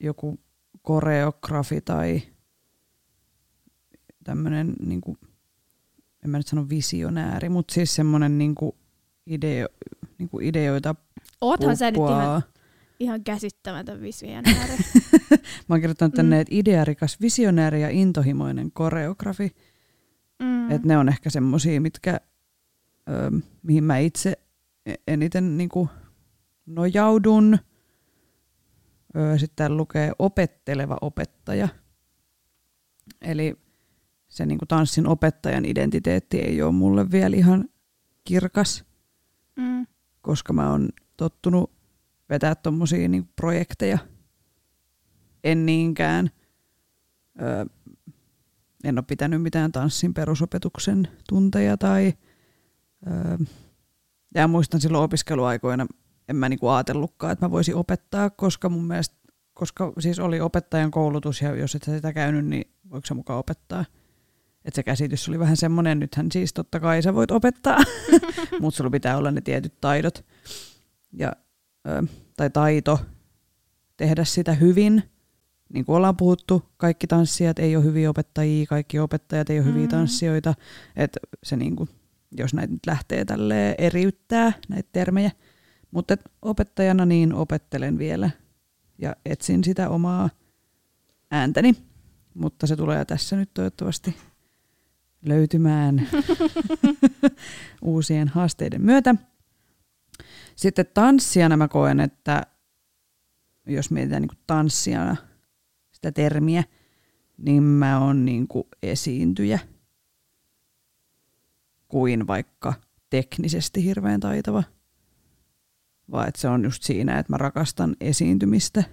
joku koreografi tai tämmöinen, niin kuin, en mä nyt sano visionääri, mutta siis semmoinen niin kuin ideo, niin kuin ideoita Oothan sä nyt ihan, ihan käsittämätön visionääri. mä oon kirjoittanut tänne, mm. että idearikas visionääri ja intohimoinen koreografi. Mm. Että ne on ehkä semmosia, mitkä, ö, mihin mä itse e-, eniten niin kuin nojaudun – sitten lukee opetteleva opettaja. Eli se niin kuin tanssin opettajan identiteetti ei ole mulle vielä ihan kirkas, mm. koska mä oon tottunut vetää tuommoisia niin projekteja. En niinkään. Öö, en ole pitänyt mitään tanssin perusopetuksen tunteja tai öö, ja muistan silloin opiskeluaikoina en mä niinku ajatellutkaan, että mä voisin opettaa, koska mun mielestä, koska siis oli opettajan koulutus ja jos et sä sitä käynyt, niin voiko sä mukaan opettaa? Että se käsitys oli vähän semmoinen, nythän siis totta kai sä voit opettaa, mutta sulla pitää olla ne tietyt taidot ja, ö, tai taito tehdä sitä hyvin. Niin kuin ollaan puhuttu, kaikki tanssijat ei ole hyviä opettajia, kaikki opettajat ei ole hyviä mm. tanssijoita. Että se niin kuin, jos näitä nyt lähtee tälle eriyttää, näitä termejä, mutta opettajana niin opettelen vielä ja etsin sitä omaa ääntäni, mutta se tulee tässä nyt toivottavasti löytymään uusien haasteiden myötä. Sitten tanssijana mä koen, että jos mietitään niin tanssijana sitä termiä, niin mä oon niin esiintyjä kuin vaikka teknisesti hirveän taitava vaan että se on just siinä, että mä rakastan esiintymistä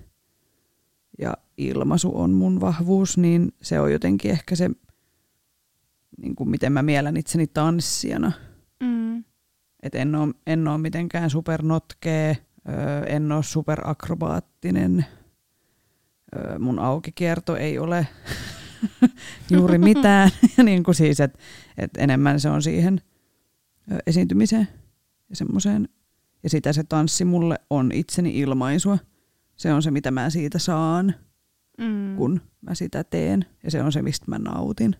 ja ilmaisu on mun vahvuus, niin se on jotenkin ehkä se, niin kuin miten mä mielen itseni tanssijana. Mm. Et en ole, en ole mitenkään supernotkee, en ole superakrobaattinen, mun aukikierto ei ole juuri mitään. ja niin kuin siis, että et enemmän se on siihen esiintymiseen ja semmoiseen ja sitä se tanssi mulle on itseni ilmaisua. Se on se, mitä mä siitä saan, mm. kun mä sitä teen. Ja se on se, mistä mä nautin.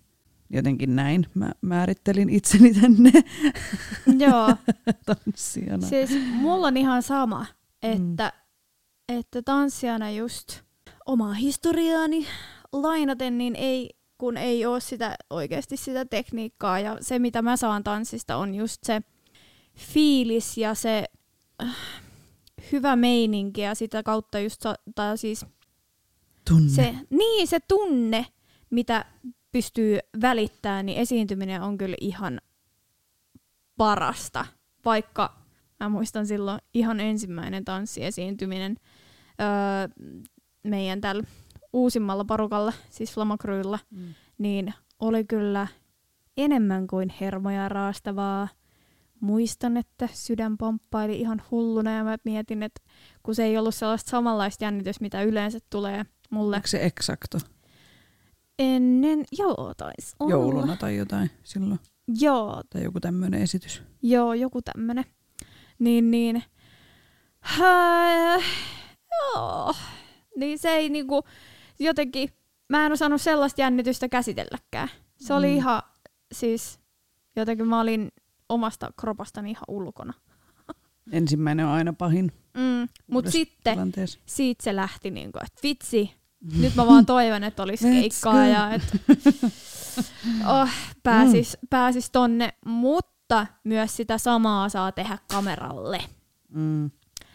Jotenkin näin mä määrittelin itseni tänne Joo. tanssijana. Siis mulla on ihan sama, että, mm. että tanssijana just omaa historiaani lainaten, niin ei, kun ei ole sitä, oikeasti sitä tekniikkaa. Ja se, mitä mä saan tanssista, on just se fiilis ja se hyvä meininki ja sitä kautta just, tai siis tunne. Se, niin, se tunne, mitä pystyy välittämään, niin esiintyminen on kyllä ihan parasta. Vaikka mä muistan silloin ihan ensimmäinen tanssiesiintyminen öö, meidän tällä uusimmalla parukalla, siis Flamakryllä, mm. niin oli kyllä enemmän kuin hermoja raastavaa muistan, että sydän pomppaili ihan hulluna ja mä mietin, että kun se ei ollut sellaista samanlaista jännitys, mitä yleensä tulee mulle. Onko se eksakto? Ennen, joo, taisi olla. Jouluna tai jotain silloin? Joo, Tai joku tämmöinen esitys. joo, joku tämmönen. Niin, niin. Hää, joo. Niin se ei niinku, jotenkin, mä en osannut sellaista jännitystä käsitelläkään. Se oli Mm. ihan, siis jotenkin mä olin omasta kropastani ihan ulkona. Ensimmäinen on aina pahin Mm. Mutta sitten tilanteessa. siitä se lähti niinku, että vitsi, nyt mä vaan toivon, että olisi keikkaa ja että oh, pääsis, mm. pääsis tonne, mutta myös sitä samaa saa tehdä kameralle. Mm.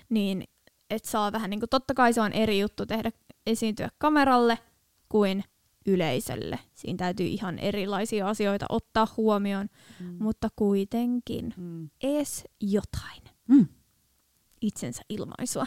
Niin, että saa vähän niinku, totta kai se on eri juttu tehdä esiintyä kameralle kuin yleisölle. Siinä täytyy ihan erilaisia asioita ottaa huomioon, Mm. mutta kuitenkin Mm. ees jotain Mm. itsensä ilmaisua.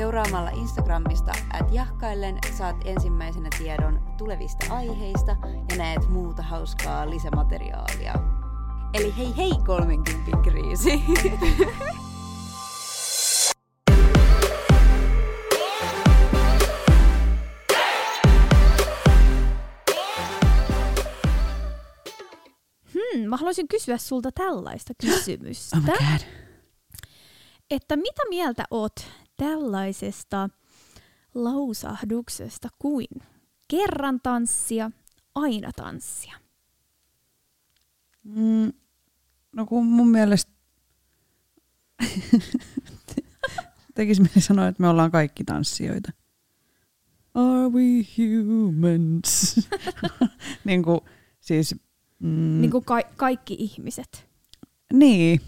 Seuraamalla Instagramista at jahkaillen saat ensimmäisenä tiedon tulevista aiheista ja näet muuta hauskaa lisämateriaalia. Eli hei hei 30 kriisi! Hmm, mä haluaisin kysyä sulta tällaista kysymystä. Oh my god. että mitä mieltä oot tällaisesta lausahduksesta kuin kerran tanssia, aina tanssia? Mm. No kun mun mielestä tekisi mieli sanoa, että me ollaan kaikki tanssijoita. Are we humans? niin kuin, siis, mm, Niin kuin ka- kaikki ihmiset. niin,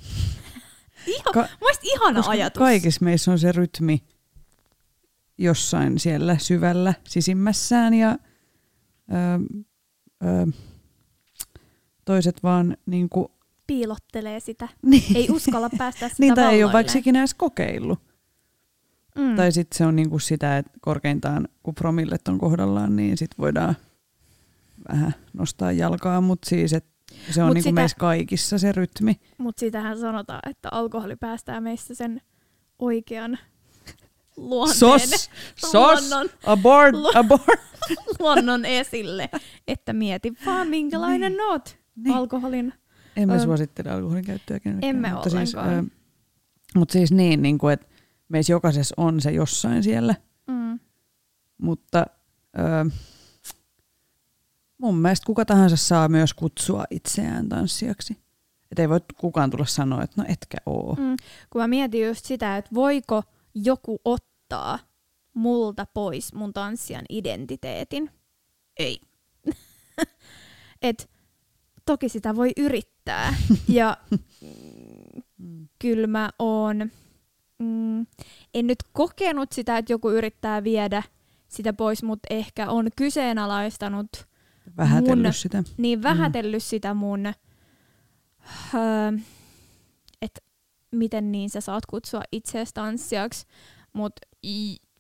Ihan, Ka- ihana koska ajatus. kaikissa meissä on se rytmi jossain siellä syvällä sisimmässään ja ö, ö, toiset vaan niin kuin, Piilottelee sitä. niin, Ei uskalla päästä sitä niin tai ei ole vaikka ikinä edes kokeillut. Mm. Tai sitten se on niinku sitä, että korkeintaan kun promillet on kohdallaan, niin sitten voidaan vähän nostaa jalkaa, mutta siis et se on Mut niinku sitä- meissä kaikissa se rytmi. Mutta sitähän sanotaan, että alkoholi päästää meistä sen oikean luonteen, Sos! Sos! luonnon, Abort! Lu- Abort! luonnon esille. Että mieti vaan, minkälainen niin. oot Niin. alkoholin. En mä Ö. suosittele alkoholin käyttöä kenellekään. Emme mutta siis, ollenkaan. mutta siis niin, niin kuin, että meissä jokaisessa on se jossain siellä, Mm. mutta ö, mun mielestä kuka tahansa saa myös kutsua itseään tanssijaksi. Että ei voi kukaan tulla sanoa, että no etkä oo. Mm. Kun mä mietin just sitä, että voiko joku ottaa multa pois mun tanssijan identiteetin. Ei. Et toki sitä voi yrittää. ja Mm. kyllä mä oon, mm, en nyt kokenut sitä, että joku yrittää viedä sitä pois, mutta ehkä on kyseenalaistanut, Vähätellyt Mun- sitä. niin vähätellyt sitä mun, öö, että miten niin sä saat kutsua itseäsi tanssijaksi, mutta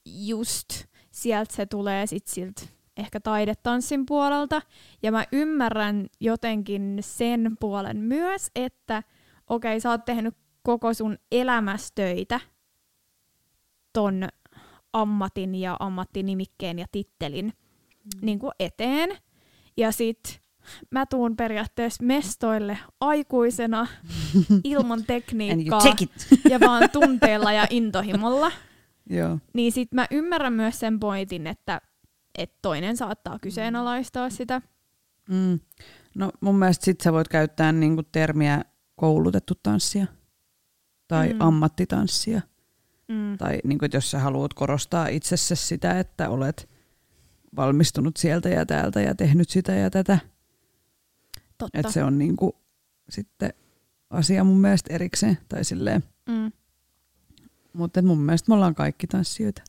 just sieltä se tulee sit siltä ehkä taidetanssin puolelta. Ja mä ymmärrän jotenkin sen puolen myös, että okei, sä oot tehnyt koko sun elämästöitä ton ammatin ja ammattinimikkeen ja tittelin mm. niin kuin eteen. Ja sit mä tuun periaatteessa mestoille aikuisena ilman tekniikkaa ja vaan tunteella ja intohimolla. Joo. Niin sit mä ymmärrän myös sen pointin, että, että toinen saattaa kyseenalaistaa sitä. Mm. No mun mielestä sit sä voit käyttää niinku termiä koulutettu tanssia tai Mm. mm. ammattitanssia. Mm. Tai niinku, jos sä haluat korostaa itsessä sitä, että olet valmistunut sieltä ja täältä ja tehnyt sitä ja tätä. Totta. Että se on niinku sitten asia mun mielestä erikseen. Tai silleen. Mm. Mutta mun mielestä me ollaan kaikki tanssijoita.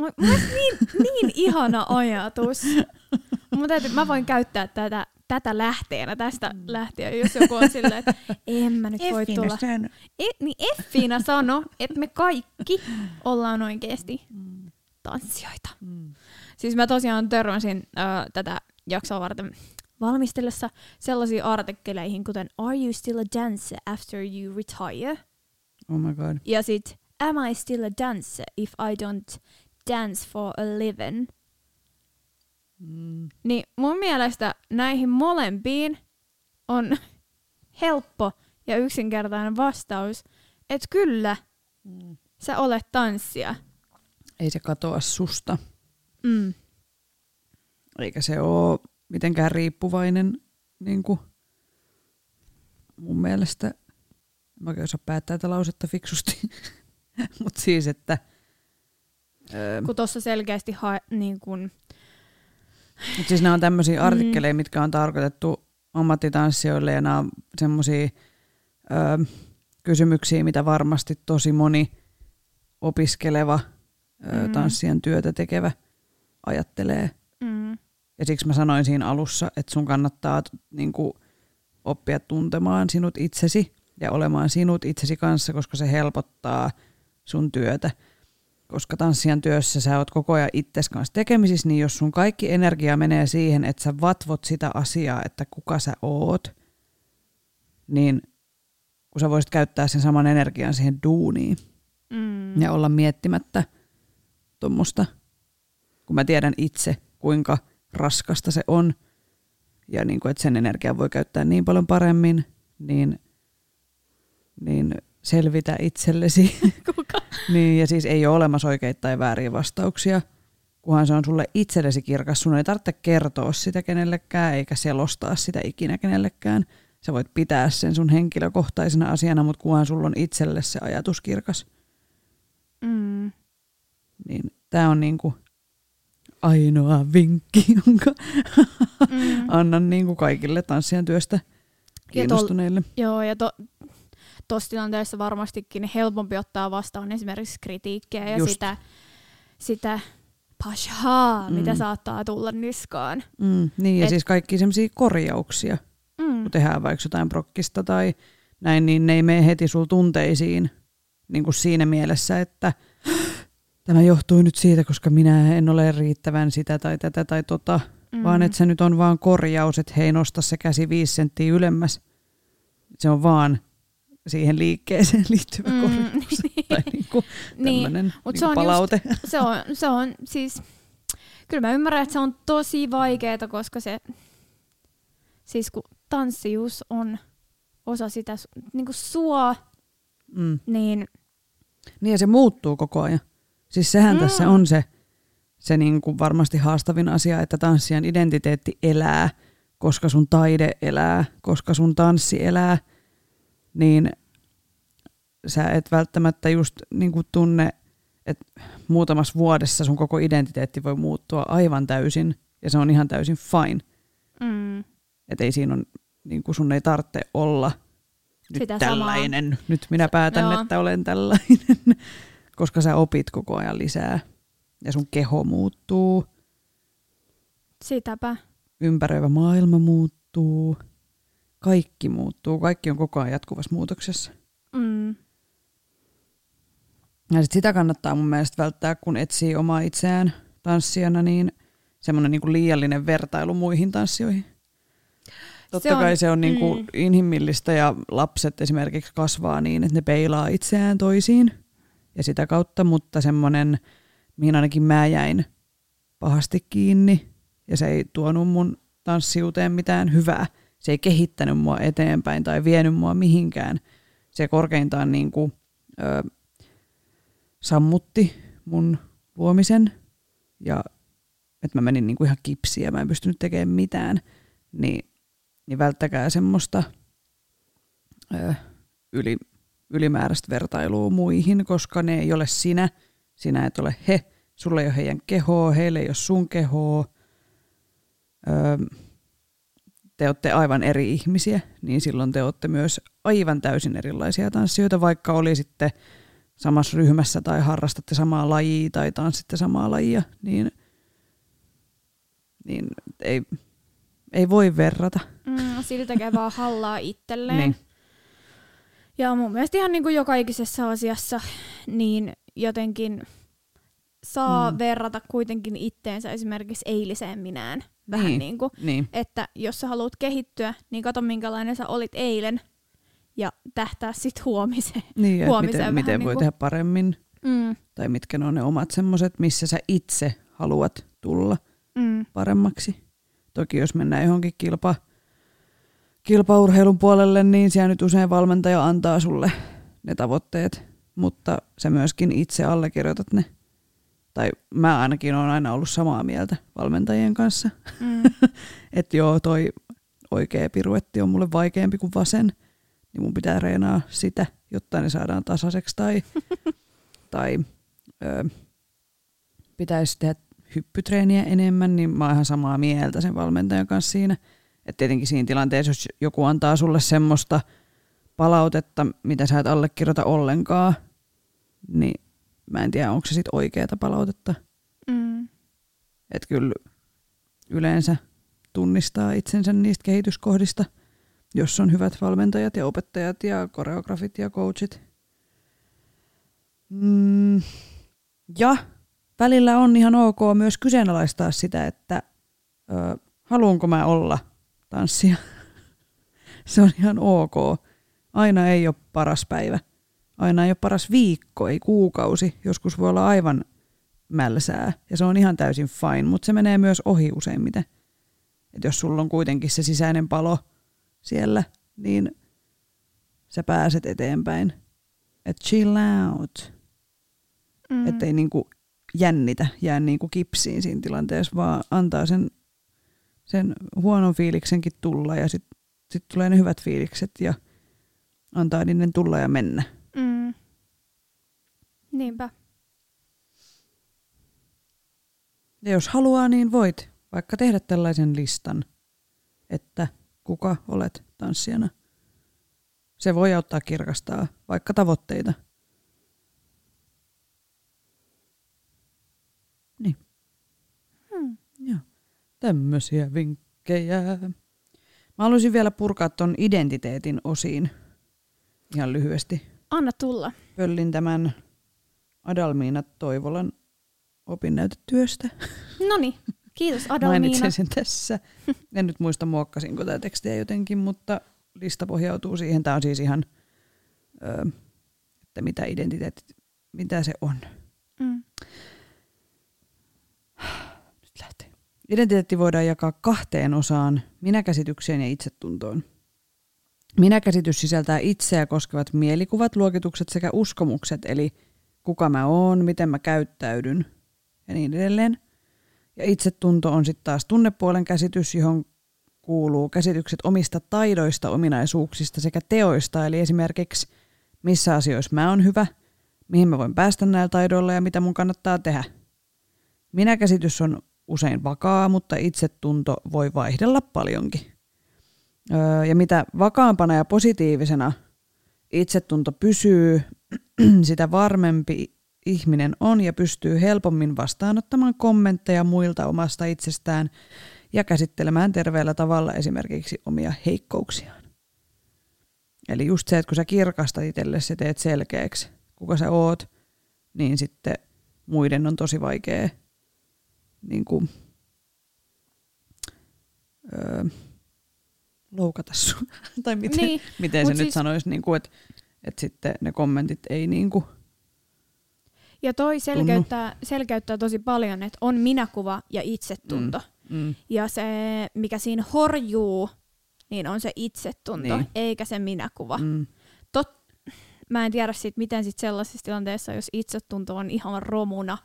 Mu- Mun mielestä niin, niin ihana ajatus. Täytyy, mä voin käyttää tätä tätä lähteenä tästä mm. lähtien, jos joku on silleen, että en mä nyt voi tulla. Sano. E, niin Effiina sano, että me kaikki ollaan oikeasti Mm. tanssijoita. Mm. Siis mä tosiaan törmäsin äh, tätä jaksoa varten valmistellessa sellaisiin artikkeleihin, kuten Are you still a dancer after you retire? Oh my god. Ja sit Am I still a dancer if I don't dance for a living? Mm. Niin mun mielestä näihin molempiin on helppo ja yksinkertainen vastaus, että kyllä, Mm. sä olet tanssia. Ei se katoa susta. Mm. Eikä se ole mitenkään riippuvainen niin kuin mun mielestä. Mä oikein osaa päättää tätä lausetta fiksusti. Mutta siis, että öö, Kun tuossa selkeästi ha- niin kun, mut siis nämä on tämmöisiä Mm. artikkeleja, mitkä on tarkoitettu ammattitanssijoille ja nämä on semmoisia öö, kysymyksiä, mitä varmasti tosi moni opiskeleva öö, Mm. tanssijan työtä tekevä ajattelee. mm, Ja siksi mä sanoin siinä alussa, että sun kannattaa niin kuin, oppia tuntemaan sinut itsesi ja olemaan sinut itsesi kanssa, koska se helpottaa sun työtä. Koska tanssijan työssä sä oot koko ajan itses kanssa tekemisissä, niin jos sun kaikki energia menee siihen, että sä vatvot sitä asiaa, että kuka sä oot, niin kun sä voisit käyttää sen saman energian siihen duuniin mm, ja olla miettimättä tuommoista, kun mä tiedän itse, kuinka raskasta se on ja niin kuin, että sen energiaa voi käyttää niin paljon paremmin, niin, niin selvitä itsellesi. Kuka? niin, ja siis ei ole olemassa oikeita tai vääriä vastauksia, kunhan se on sulle itsellesi kirkas. Sun ei tarvitse kertoa sitä kenellekään eikä selostaa sitä ikinä kenellekään. Sä voit pitää sen sun henkilökohtaisena asiana, mutta kunhan sulla on itselle se ajatus kirkas Mm, niin tämä on niinku ainoa vinkki, jonka mm. annan niinku kaikille tanssijan työstä kiinnostuneille. Joo, ja to, tuossa tilanteessa varmastikin helpompi ottaa vastaan esimerkiksi kritiikkiä ja Just. sitä, sitä pashaa, mm. mitä saattaa tulla niskaan. Mm, niin, ja Et- siis kaikki semmoisia korjauksia, Mm. kun tehdään vaikka jotain prokkista tai näin, niin ne ei mene heti sul tunteisiin niin kuin siinä mielessä, että tämä johtuu nyt siitä, koska minä en ole riittävän sitä tai tätä tai tota, mm. vaan että se nyt on vaan korjaus, että hei nosta se käsi viisi senttiä ylemmäs. Se on vaan siihen liikkeeseen liittyvä Mm, korjaus tai niinku niin, tämmöinen mut niinku se on palaute. se on, se on siis, kyllä mä ymmärrän, että se on tosi vaikeaa, koska se, siis kun tanssijuus on osa sitä su- niinku sua, Mm. niin Niin ja se muuttuu koko ajan. Siis sehän Mm. tässä on se, se niin kuin varmasti haastavin asia, että tanssijan identiteetti elää, koska sun taide elää, koska sun tanssi elää, niin sä et välttämättä just niin kuin tunne, että muutamassa vuodessa sun koko identiteetti voi muuttua aivan täysin, ja se on ihan täysin fine. mm, Että ei siinä on, niin kuin sun ei tarvitse olla nyt Sitä tällainen. Nyt minä päätän, Joo. että olen tällainen. Koska sä opit koko ajan lisää. Ja sun keho muuttuu, sitäpä. ympäröivä maailma muuttuu, kaikki muuttuu. Kaikki on koko ajan jatkuvassa muutoksessa. Mm, Ja sit sitä kannattaa mun mielestä välttää, kun etsii omaa itseään tanssijana, niin semmoinen niinku liiallinen vertailu muihin tanssijoihin. Totta Se on- kai se on niinku mm. inhimillistä ja lapset esimerkiksi kasvaa niin, että ne peilaa itseään toisiin ja sitä kautta, mutta semmoinen, mihin ainakin mä jäin pahasti kiinni ja se ei tuonut mun tanssiuteen mitään hyvää. Se ei kehittänyt mua eteenpäin tai vienyt mua mihinkään. Se korkeintaan niinku, ö, sammutti mun luomisen ja että mä menin niinku ihan kipsiin ja mä en pystynyt tekemään mitään, niin, niin välttäkää semmoista ö, yli, ylimääräistä vertailua muihin, koska ne ei ole sinä, sinä et ole he, sulla ei ole heidän kehoa, heille ei ole sun kehoa, ö, te olette aivan eri ihmisiä, niin silloin te olette myös aivan täysin erilaisia tanssijoita, vaikka olisitte samassa ryhmässä tai harrastatte samaa lajia tai tanssitte samaa lajia, niin, niin ei, ei voi verrata. Mm, tekee vaan hallaa itselleen. Niin. Ja mun mielestä ihan niin kuin joka ikisessä asiassa, niin jotenkin saa Mm. verrata kuitenkin itteensä esimerkiksi eiliseen minään. Vähän Niin. niin. kuin, Niin. että jos sä haluat kehittyä, niin kato minkälainen sä olit eilen ja tähtää sit huomiseen. Niin, Huomiseen miten, vähän miten niin voi kuin- tehdä paremmin, Mm, tai mitkä ne on ne omat semmoset, missä sä itse haluat tulla mm, paremmaksi. Toki jos mennään johonkin kilpa, kilpaurheilun puolelle, niin siellä nyt usein valmentaja antaa sulle ne tavoitteet, mutta sä myöskin itse allekirjoitat ne. Tai mä ainakin olen aina ollut samaa mieltä valmentajien kanssa, mm, että joo, toi oikea piruetti on mulle vaikeampi kuin vasen, niin mun pitää reenaa sitä, jotta ne saadaan tasaiseksi tai, tai ö, pitäisi tehdä hyppytreeniä enemmän, niin mä oon ihan samaa mieltä sen valmentajan kanssa siinä. Että tietenkin siinä tilanteessa, jos joku antaa sulle semmoista palautetta, mitä sä et allekirjoita ollenkaan, niin mä en tiedä, onko se sitten oikeata palautetta. mm, Että kyllä yleensä tunnistaa itsensä niistä kehityskohdista, jos on hyvät valmentajat ja opettajat ja koreografit ja coachit. Mm, ja välillä on ihan ok myös kyseenalaistaa sitä, että ö, haluanko mä olla tanssia. Se on ihan ok. Aina ei ole paras päivä. Aina ei ole paras viikko, ei kuukausi. Joskus voi olla aivan mälsää ja se on ihan täysin fine, mutta se menee myös ohi useimmiten. Et jos sulla on kuitenkin se sisäinen palo siellä, niin sä pääset eteenpäin. Et chill out. mm. Ettei niinku jännitä, jää niinku kipsiin siinä tilanteessa, vaan antaa sen, sen huonon fiiliksenkin tulla ja sitten sit tulee ne hyvät fiilikset ja antaa niiden tulla ja mennä. Mm. Niinpä. Ja jos haluaa, niin voit vaikka tehdä tällaisen listan, että kuka olet tanssijana. Se voi auttaa kirkastaa vaikka tavoitteita. Niin. Hmm. Joo. Tämmöisiä vinkkejä. Mä haluaisin vielä purkaa ton identiteetin osiin ihan lyhyesti. Anna tulla. Pöllin tämän Adalmiina Toivolan opinnäytetyöstä. Noni, kiitos Adalmiina. Mainitsin sen tässä. En nyt muista muokkasinko tätä tekstiä jotenkin, mutta lista pohjautuu siihen. Tämä on siis ihan, ö, että mitä identiteetti, mitä se on. Mm. Nyt lähtee. Identiteetti voidaan jakaa kahteen osaan, minäkäsitykseen ja itsetuntoon. Minäkäsitys sisältää itseä koskevat mielikuvat, luokitukset sekä uskomukset, eli kuka mä oon, miten mä käyttäydyn ja niin edelleen. Ja itsetunto on sitten taas tunnepuolen käsitys, johon kuuluu käsitykset omista taidoista, ominaisuuksista sekä teoista, eli esimerkiksi missä asioissa mä oon hyvä, mihin mä voin päästä näillä taidoilla ja mitä mun kannattaa tehdä. Minäkäsitys on usein vakaa, mutta itsetunto voi vaihdella paljonkin. Öö, ja mitä vakaampana ja positiivisena itsetunto pysyy, sitä varmempi ihminen on ja pystyy helpommin vastaanottamaan kommentteja muilta omasta itsestään ja käsittelemään terveellä tavalla esimerkiksi omia heikkouksiaan. Eli just se, että kun sä kirkastat itsellesi ja teet selkeäksi, kuka sä oot, niin sitten muiden on tosi vaikea niin kuin, öö, loukata sun. tai miten, Niin, miten se mut nyt siis- sanoisi, niin kuin, että, että sitten ne kommentit ei niin kuin, Ja toi selkeyttää, selkeyttää tosi paljon, että on minäkuva ja itsetunto. mm, Ja se, mikä siinä horjuu, niin on se itsetunto, Niin. eikä se minäkuva. mm, Tot, mä en tiedä sit, miten sit sellaisessa tilanteessa, jos itsetunto on ihan romuna,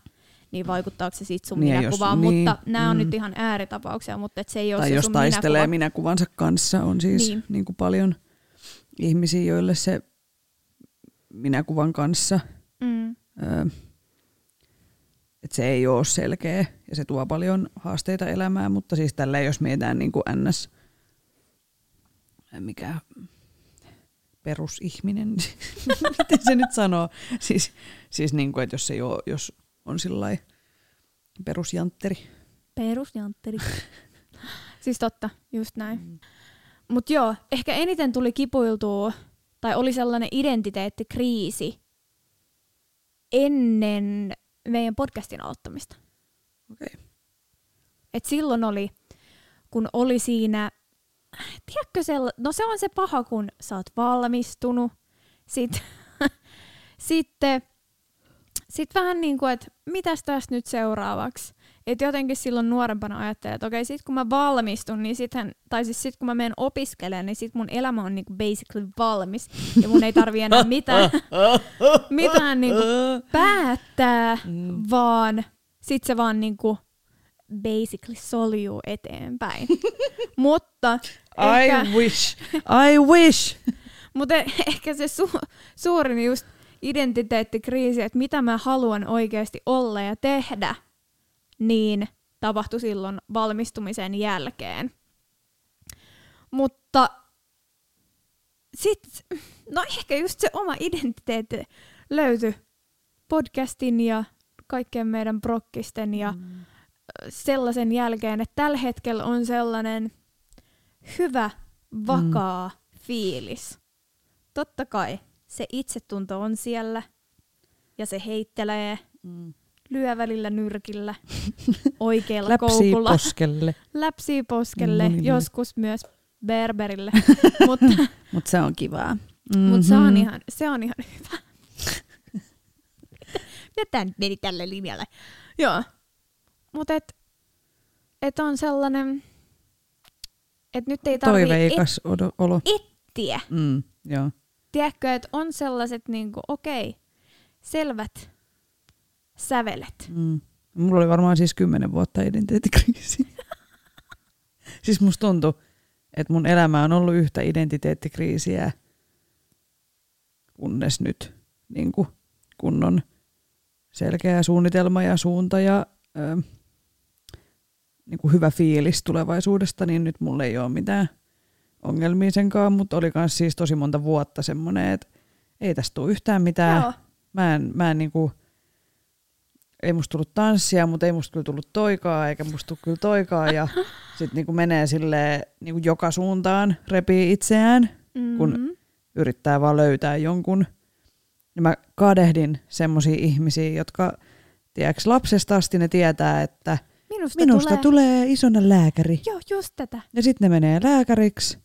niin vaikuttaako se sit sun Niin, minäkuvaan. jos- niin, mutta nämä on mm. nyt ihan ääritapauksia, mutta et se ei ole tai se jos sun taistelee minäkuva. minäkuvansa kanssa, on siis niin. Niin. Niin kuin paljon ihmisiä, joille se minäkuvan kanssa, Mm. että se ei ole selkeä ja se tuo paljon haasteita elämään, mutta siis tällä jos mietitään niin kuin ns, mikä perusihminen, miten se nyt sanoo, siis, siis niin kuin, että jos, ei ole, jos on sillai perusjantteri, Perusjantteri. Siis totta, just näin. Mm. Mutta joo, ehkä eniten tuli kipuiltua, tai oli sellainen identiteettikriisi ennen meidän podcastin aloittamista. Okei. Et silloin oli, kun oli siinä, tiedätkö sella- no se on se paha, kun sä oot valmistunut, sit, sitten sit vähän niin kuin, että mitäs tästä nyt seuraavaksi. Et jotenkin silloin nuorempana ajattelin, että okei, sit kun mä valmistun, niin sittenhän, tai siis sit kun mä menen opiskelemaan, niin sit mun elämä on niinku basically valmis. Ja mun ei tarvi enää mitään, mitään niinku päättää, Mm. vaan sit se vaan niinku basically soljuu eteenpäin. mutta, ehkä, I wish. I wish. mutta ehkä se su- suurin just identiteettikriisi, että mitä mä haluan oikeasti olla ja tehdä, niin tapahtui silloin valmistumisen jälkeen. Mutta sitten, no ehkä just se oma identiteetti löytyi podcastin ja kaikkien meidän prokkisten ja Mm. sellaisen jälkeen, että tällä hetkellä on sellainen hyvä, vakaa mm. fiilis. Totta kai se itsetunto on siellä ja se heittelee, Mm. lyö välillä nyrkillä, oikealla Läpsii koukulla, poskelle. läpsii poskelle, Monille. joskus myös berberille, mutta Mutta se on kivaa. mut se, Mhm. on ihan, se on ihan hyvä. Ja tää nyt meni tälle linjalle. Joo. Mutta et, et on sellainen, että nyt ei tarvitse Toiveikas odo- olo. etsiä. Mm, joo. Tiedätkö, että on sellaiset niinku, okei, selvät sävelet. Mm. Mulla oli varmaan siis kymmenen vuotta identiteettikriisi. siis musta tuntui, että mun elämä on ollut yhtä identiteettikriisiä, kunnes nyt niin kuin kunnon selkeä suunnitelma ja suunta ja ö, niin kuin hyvä fiilis tulevaisuudesta, niin nyt mulla ei ole mitään ongelmia senkaan, mutta oli myös siis tosi monta vuotta semmoinen, että ei tästä tule yhtään mitään. Joo. Mä en, mä en niinku, ei musta tullut tanssia, mutta ei musta kyllä tullut toikaa, eikä musta tullut kyllä toikaa. Ja sit niinku menee sille niinku joka suuntaan, repii itseään, kun Mhm. yrittää vaan löytää jonkun. Ja mä kadehdin semmosia ihmisiä, jotka, tiedätkö, lapsesta asti ne tietää, että Minusta, minusta tulee... tulee isona lääkäri. Joo, just tätä. Ja sitten ne menee lääkäriksi.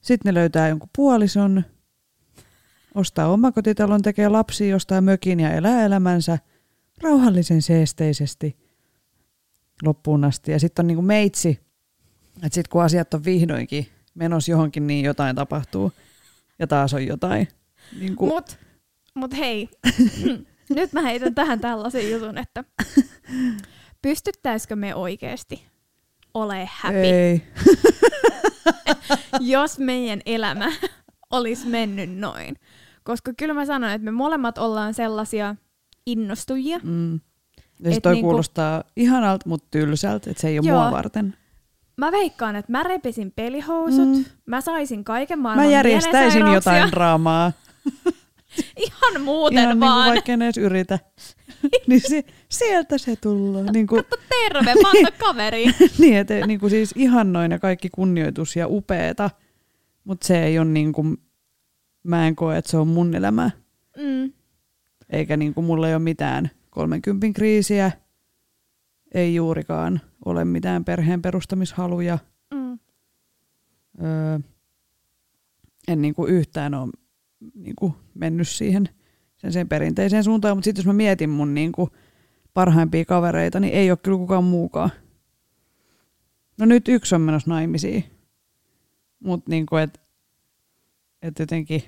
Sitten ne löytää jonkun puolison, ostaa omakotitalon, tekee lapsia, ostaa mökin ja elää elämänsä rauhallisen seesteisesti loppuun asti. Ja sitten on niinku meitsi, että sitten kun asiat on vihdoinkin menossa johonkin, niin jotain tapahtuu. Ja taas on jotain. Niinku, Mut, mut hei, nyt mä heitän tähän tällaisen jutun, että pystyttäisikö me oikeasti ole happy, ei. jos meidän elämä olisi mennyt noin. Koska kyllä mä sanon, että me molemmat ollaan sellaisia innostujia. Mm. Ja sit toi niinku- kuulostaa ihanalta, mutta tylsältä, että se ei ole Joo. mua varten. Mä veikkaan, että mä repisin pelihousut, Mm. mä saisin kaiken maailman Mä järjestäisin jotain draamaa. Ihan muuten Ihan niin kuin vaan. vaikka en edes yritä. niin se, sieltä se tulee. Niin, kuin, Terve, panna kaveri. niin että niin kuin siis ihannoin ja kaikki kunnioitus ja upeeta, mutta se ei ole niin kuin, mä en koe, että se on mun elämä. Mm. Eikä niin kuin mulla ei ole mitään 30 kriisiä, ei juurikaan ole mitään perheen perustamishaluja. Mm. Öö, en niin kuin yhtään ole niin kuin mennyt siihen sen, sen perinteiseen suuntaan, mutta sitten jos mä mietin mun niin kuin parhaimpia kavereita, niin ei ole kyllä kukaan muukaan. No nyt yksi on menossa naimisiin, mutta niin kuin, et, et jotenkin,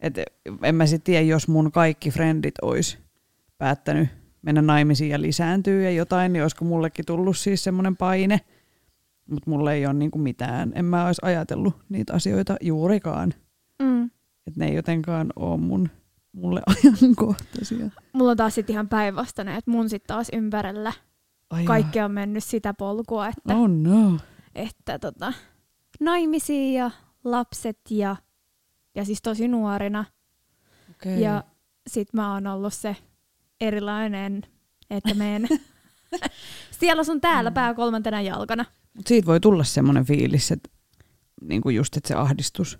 et en mä sitten tiedä, jos mun kaikki frendit olisi päättänyt mennä naimisiin ja lisääntyy ja jotain, niin olisiko mullekin tullut siis semmoinen paine, mutta mulla ei ole niinku mitään. En mä olisi ajatellut niitä asioita juurikaan. Mm. Että ne ei jotenkaan ole mun, mulle ajankohtaisia. Mulla on taas sit ihan päinvastainen, että mun sit taas ympärillä Ai kaikki on mennyt sitä polkua, että, Oh no. että tota, naimisiin ja lapset ja, ja siis tosi nuorina. Okay. Ja sit mä oon ollut se erilainen, että meen Siellä sun täällä Mm. pää kolmantena jalkana. Mut siitä voi tulla semmoinen fiilis, että niinku just, että se ahdistus.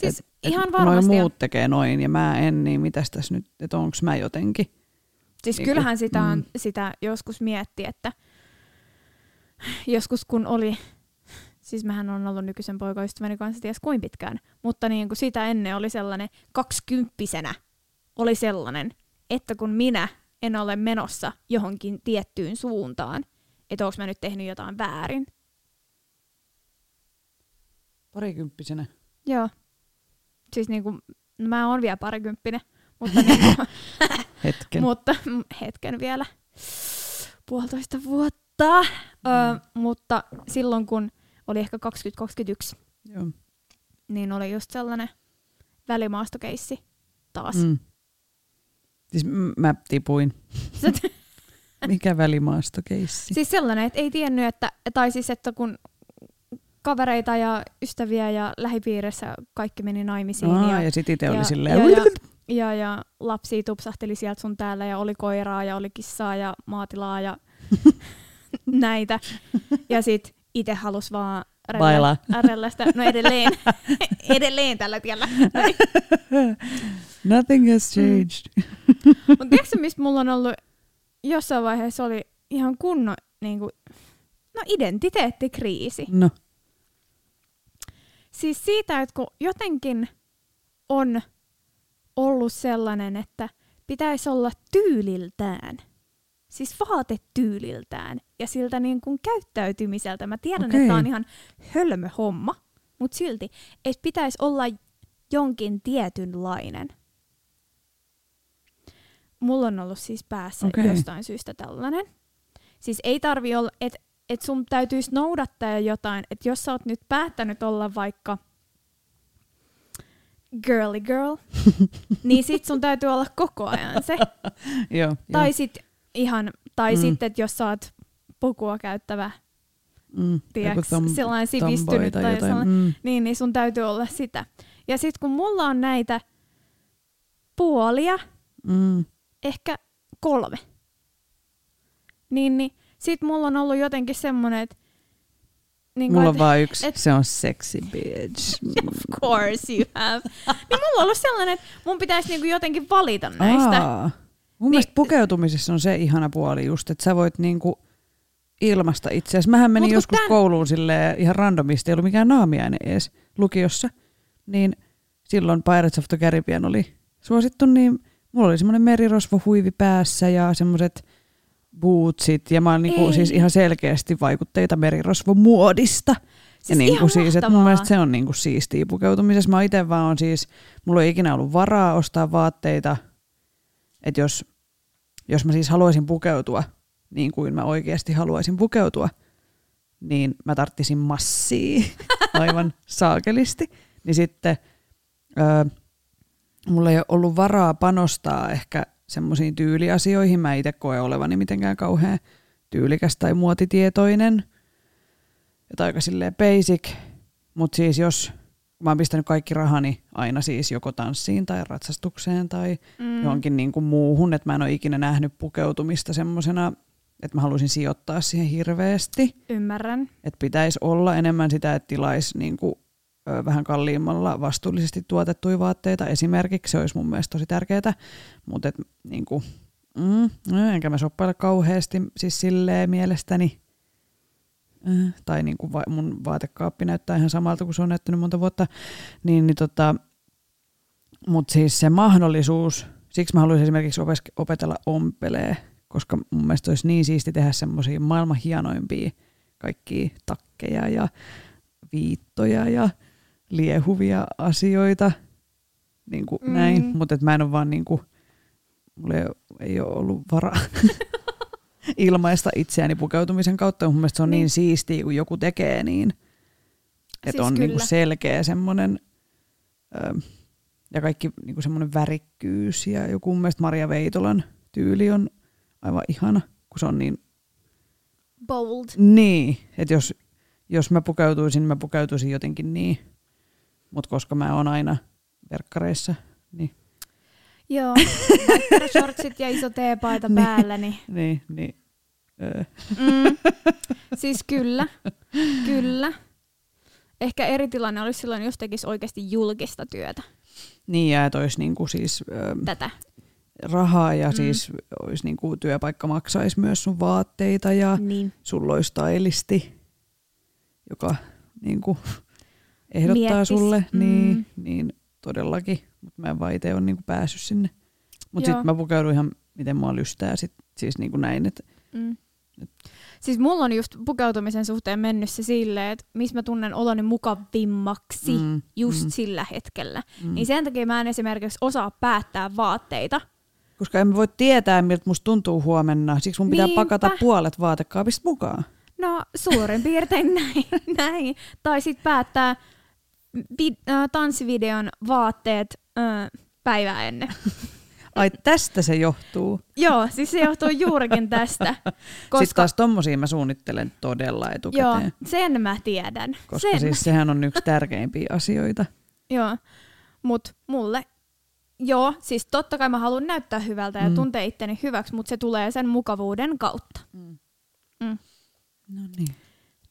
Siis Et- ihan et varmasti. on. muut tekee noin ja mä en, niin mitäs tässä nyt, että onko mä jotenkin. Siis Niinku, kyllähän sitä, on, mm. sitä joskus mietti, että joskus kun oli, siis mähän on ollut nykyisen poikaystäväni kanssa ties kuin pitkään, mutta niin kuin sitä ennen oli sellainen, kaksikymppisenä oli sellainen, että kun minä en ole menossa johonkin tiettyyn suuntaan, että onko mä nyt tehnyt jotain väärin. Parikymppisenä. Joo. Siis niin kuin, no mä oon vielä parikymppinen, mutta, niin kuin, Hetken. mutta hetken vielä. Puolitoista vuotta. Mm. Ö, mutta silloin kun oli ehkä 2021, Joo. niin oli just sellainen välimaastokeissi taas. Mm. Siis m- mä tipuin. Mikä välimaastokeissi? siis sellainen, että ei tiennyt, että, tai siis että kun kavereita ja ystäviä ja lähipiirissä kaikki meni naimisiin Aa, ja, ja sit itse oli silleen. ja, ja, ja, ja lapsia tupsahteli sieltä sun täällä ja oli koiraa ja oli kissaa ja maatilaa ja näitä. Ja sit itse halus vaan Bailaa. rällästä. No edelleen, edelleen tällä tiellä. Nothing has changed. Mutta tiedätkö, mistä mulla on ollut jossain vaiheessa oli ihan kunnon niin kuin, no identiteettikriisi. No, Siis siitä, että kun jotenkin on ollut sellainen, että pitäisi olla tyyliltään. Siis vaatetyyliltään ja siltä niin kuin käyttäytymiseltä. Mä tiedän, Okei. että tämä on ihan hölmö homma, mutta silti, että pitäisi olla jonkin tietynlainen. Mulla on ollut siis päässä okay. jostain syystä tällainen. Siis ei tarvi olla, että et sun täytyisi noudattaa jotain, että jos sä oot nyt päättänyt olla vaikka girly girl, niin sit sun täytyy olla koko ajan se. joo. Tai joo. sit ihan, tai Mm. sitten, että jos sä oot pukua käyttävä, Mm, tiiäks, joku tom- sellainen sivistynyt tai tai jotain. sellainen, Mm. niin, niin sun täytyy olla sitä. Ja sit kun mulla on näitä puolia, Mm. ehkä kolme, niin, niin sit mulla on ollut jotenkin semmonen, että niin Mulla on vaan yksi, et- se on sexy bitch. Of course you have. niin mulla on ollut sellainen, että mun pitäisi niinku jotenkin valita näistä. Aa. Mun Niin- mielestä pukeutumisessa on se ihana puoli just, että sä voit niinku ilmasta itseäsi. Mähän menin joskus tän- kouluun silleen ihan randomisti, ei ollut mikään naamiaine edes lukiossa. Niin silloin Pirates of the Caribbean oli suosittu, niin mulla oli semmoinen merirosvohuivi päässä ja semmoiset bootsit. Ja mä oon niinku siis ihan selkeästi vaikutteita merirosvomuodista. Siis ja niinku siis, että mun mielestä se on niinku siistiä pukeutumisessa. Mä itse vaan on siis, mulla ei ikinä ollut varaa ostaa vaatteita. Että jos, jos mä siis haluaisin pukeutua niin kuin mä oikeasti haluaisin pukeutua, niin mä tarttisin massia aivan saakelisti. Niin sitten öö, mulla ei ole ollut varaa panostaa ehkä semmoisiin tyyliasioihin. Mä itse koe olevani mitenkään kauhean tyylikäs tai muotitietoinen. Että aika silleen basic. Mutta siis jos mä oon pistänyt kaikki rahani aina siis joko tanssiin tai ratsastukseen tai Mm. johonkin niin kuin muuhun, että mä en ole ikinä nähnyt pukeutumista semmoisena, että mä haluaisin sijoittaa siihen hirveästi. Ymmärrän. Että pitäisi olla enemmän sitä, että tilaisi niin kuin, vähän kalliimmalla vastuullisesti tuotettuja vaatteita esimerkiksi. Se olisi mun mielestä tosi tärkeää. Mutta et, niin kuin, mm, no, enkä mä soppaile kauheasti siis silleen mielestäni. Äh, tai niin kuin va- mun vaatekaappi näyttää ihan samalta kuin se on näyttänyt monta vuotta. Niin, niin tota, mutta siis se mahdollisuus, siksi mä haluaisin esimerkiksi opetella ompelee, koska mun mielestä olisi niin siisti tehdä semmoisia maailman hienoimpia kaikkia takkeja ja viittoja ja liehuvia asioita, niin kuin Mm. näin. Mutta mä en ole vaan niin kuin, mulla ei, ei ole ollut varaa ilmaista itseäni pukeutumisen kautta. Mun mielestä se on niin, Niin. siistiä, kun joku tekee niin. Että Siis on niin kuin selkeä semmoinen, ö, ja kaikki niin kuin semmoinen värikkyys. Ja joku mun mielestä Maria Veitolan tyyli on aivan ihana, kun se on niin Bold. niin, että jos, jos mä pukeutuisin, mä pukeutuisin jotenkin niin. Mutta koska mä oon aina verkkareissa, niin, Joo, shortsit ja iso teepaita Niin. päällä, niin niin, niin Öö. Mm. Siis kyllä, kyllä. Ehkä eri tilanne olisi silloin, jos tekisi oikeasti julkista työtä. Niin, ja että olisi niinku siis öö, Tätä. rahaa ja Mm. siis olisi niinku työpaikka maksaisi myös sun vaatteita ja Niin. sulla olisi stylisti, joka niinku ehdottaa Miettis. sulle. Mm. Niin, niin todellakin, mutta mä en vaan itse ole niinku päässyt sinne. Mutta sitten mä pukeudun ihan miten mua lystää sit, siis niinku näin, että Mm. Siis mulla on just pukeutumisen suhteen mennyt se silleen, että missä mä tunnen oloni mukavimmaksi Mm, just mm. sillä hetkellä. mm. Niin sen takia mä en esimerkiksi osaa päättää vaatteita. Koska en voi tietää, miltä musta tuntuu huomenna. Siksi mun pitää Niinpä. pakata puolet vaatekaapista mukaan. No suurin piirtein näin, näin. Tai sitten päättää vi- äh, tanssivideon vaatteet äh, päivää ennen. Ai tästä se johtuu. Joo, siis se johtuu juurikin tästä. Koska... Sitten taas tommosia mä suunnittelen todella joo, etukäteen. sen mä tiedän. Koska sen siis sehän on yksi tärkeimpiä asioita. Joo, mutta mulle, joo, siis totta kai mä haluan näyttää hyvältä ja Mm. tuntea itteni hyväksi, mutta se tulee sen mukavuuden kautta. Mm. Mm. No niin.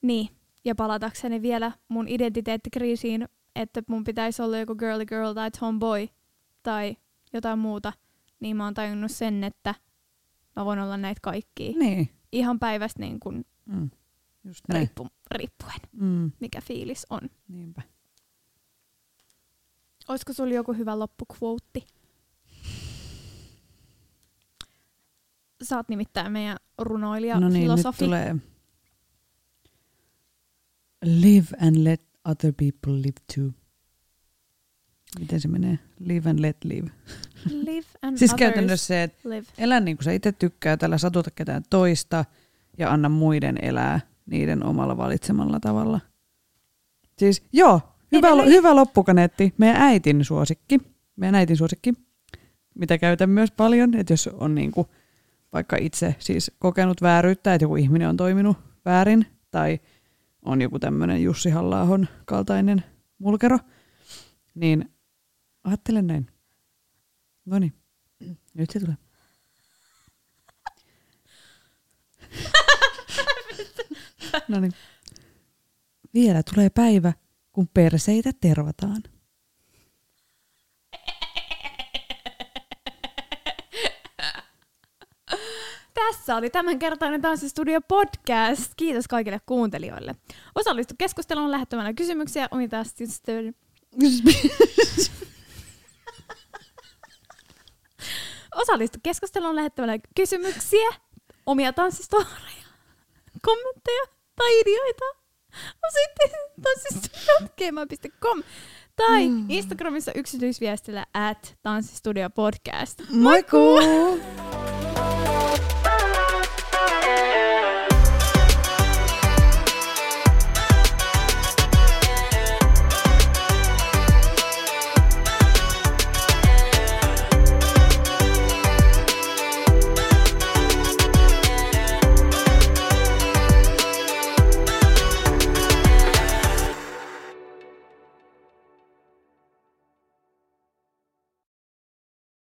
Niin, ja palatakseni vielä mun identiteettikriisiin, että mun pitäisi olla joku girly girl tai tomboy tai jotain muuta, niin mä oon tajunnut sen, että mä voin olla näitä kaikkia. Niin. Ihan päivästä niin kuin Mm. Just näin. riippu, riippuen, Mm. mikä fiilis on. Niinpä. Olisiko sulla joku hyvä loppukvoutti? Oot nimittäin meidän runoilija, no niin, filosofi. nyt tulee Live and let other people live too. Miten se menee? Live and let live. Live and Siis käytännössä se, että live. elä niin kuin sä itse tykkää, tällä satuta ketään toista ja anna muiden elää niiden omalla valitsemalla tavalla. Siis joo, hyvä, Edelleen. hyvä loppukaneetti. Meidän äitin suosikki. Meidän äitin suosikki, mitä käytän myös paljon, että jos on niin kuin vaikka itse siis kokenut vääryyttä, että joku ihminen on toiminut väärin tai joku tämmöinen Jussi halla kaltainen mulkero, niin ajattelen näin. No niin, nyt se tulee. No niin. Vielä tulee päivä, kun perseitä tervataan. Tässä oli tämänkertainen Tanssistudio podcast. Kiitos kaikille kuuntelijoille. Osallistu keskusteluun lähettämällä kysymyksiä tanssistudio... Osallistu keskusteluun lähettämällä kysymyksiä, omia tanssistoreja, kommentteja tai ideoita. Osoitteeseen tanssistudio.gmail.com tai Mm. Instagramissa yksityisviestillä at tanssistudio podcast. Moikkuu!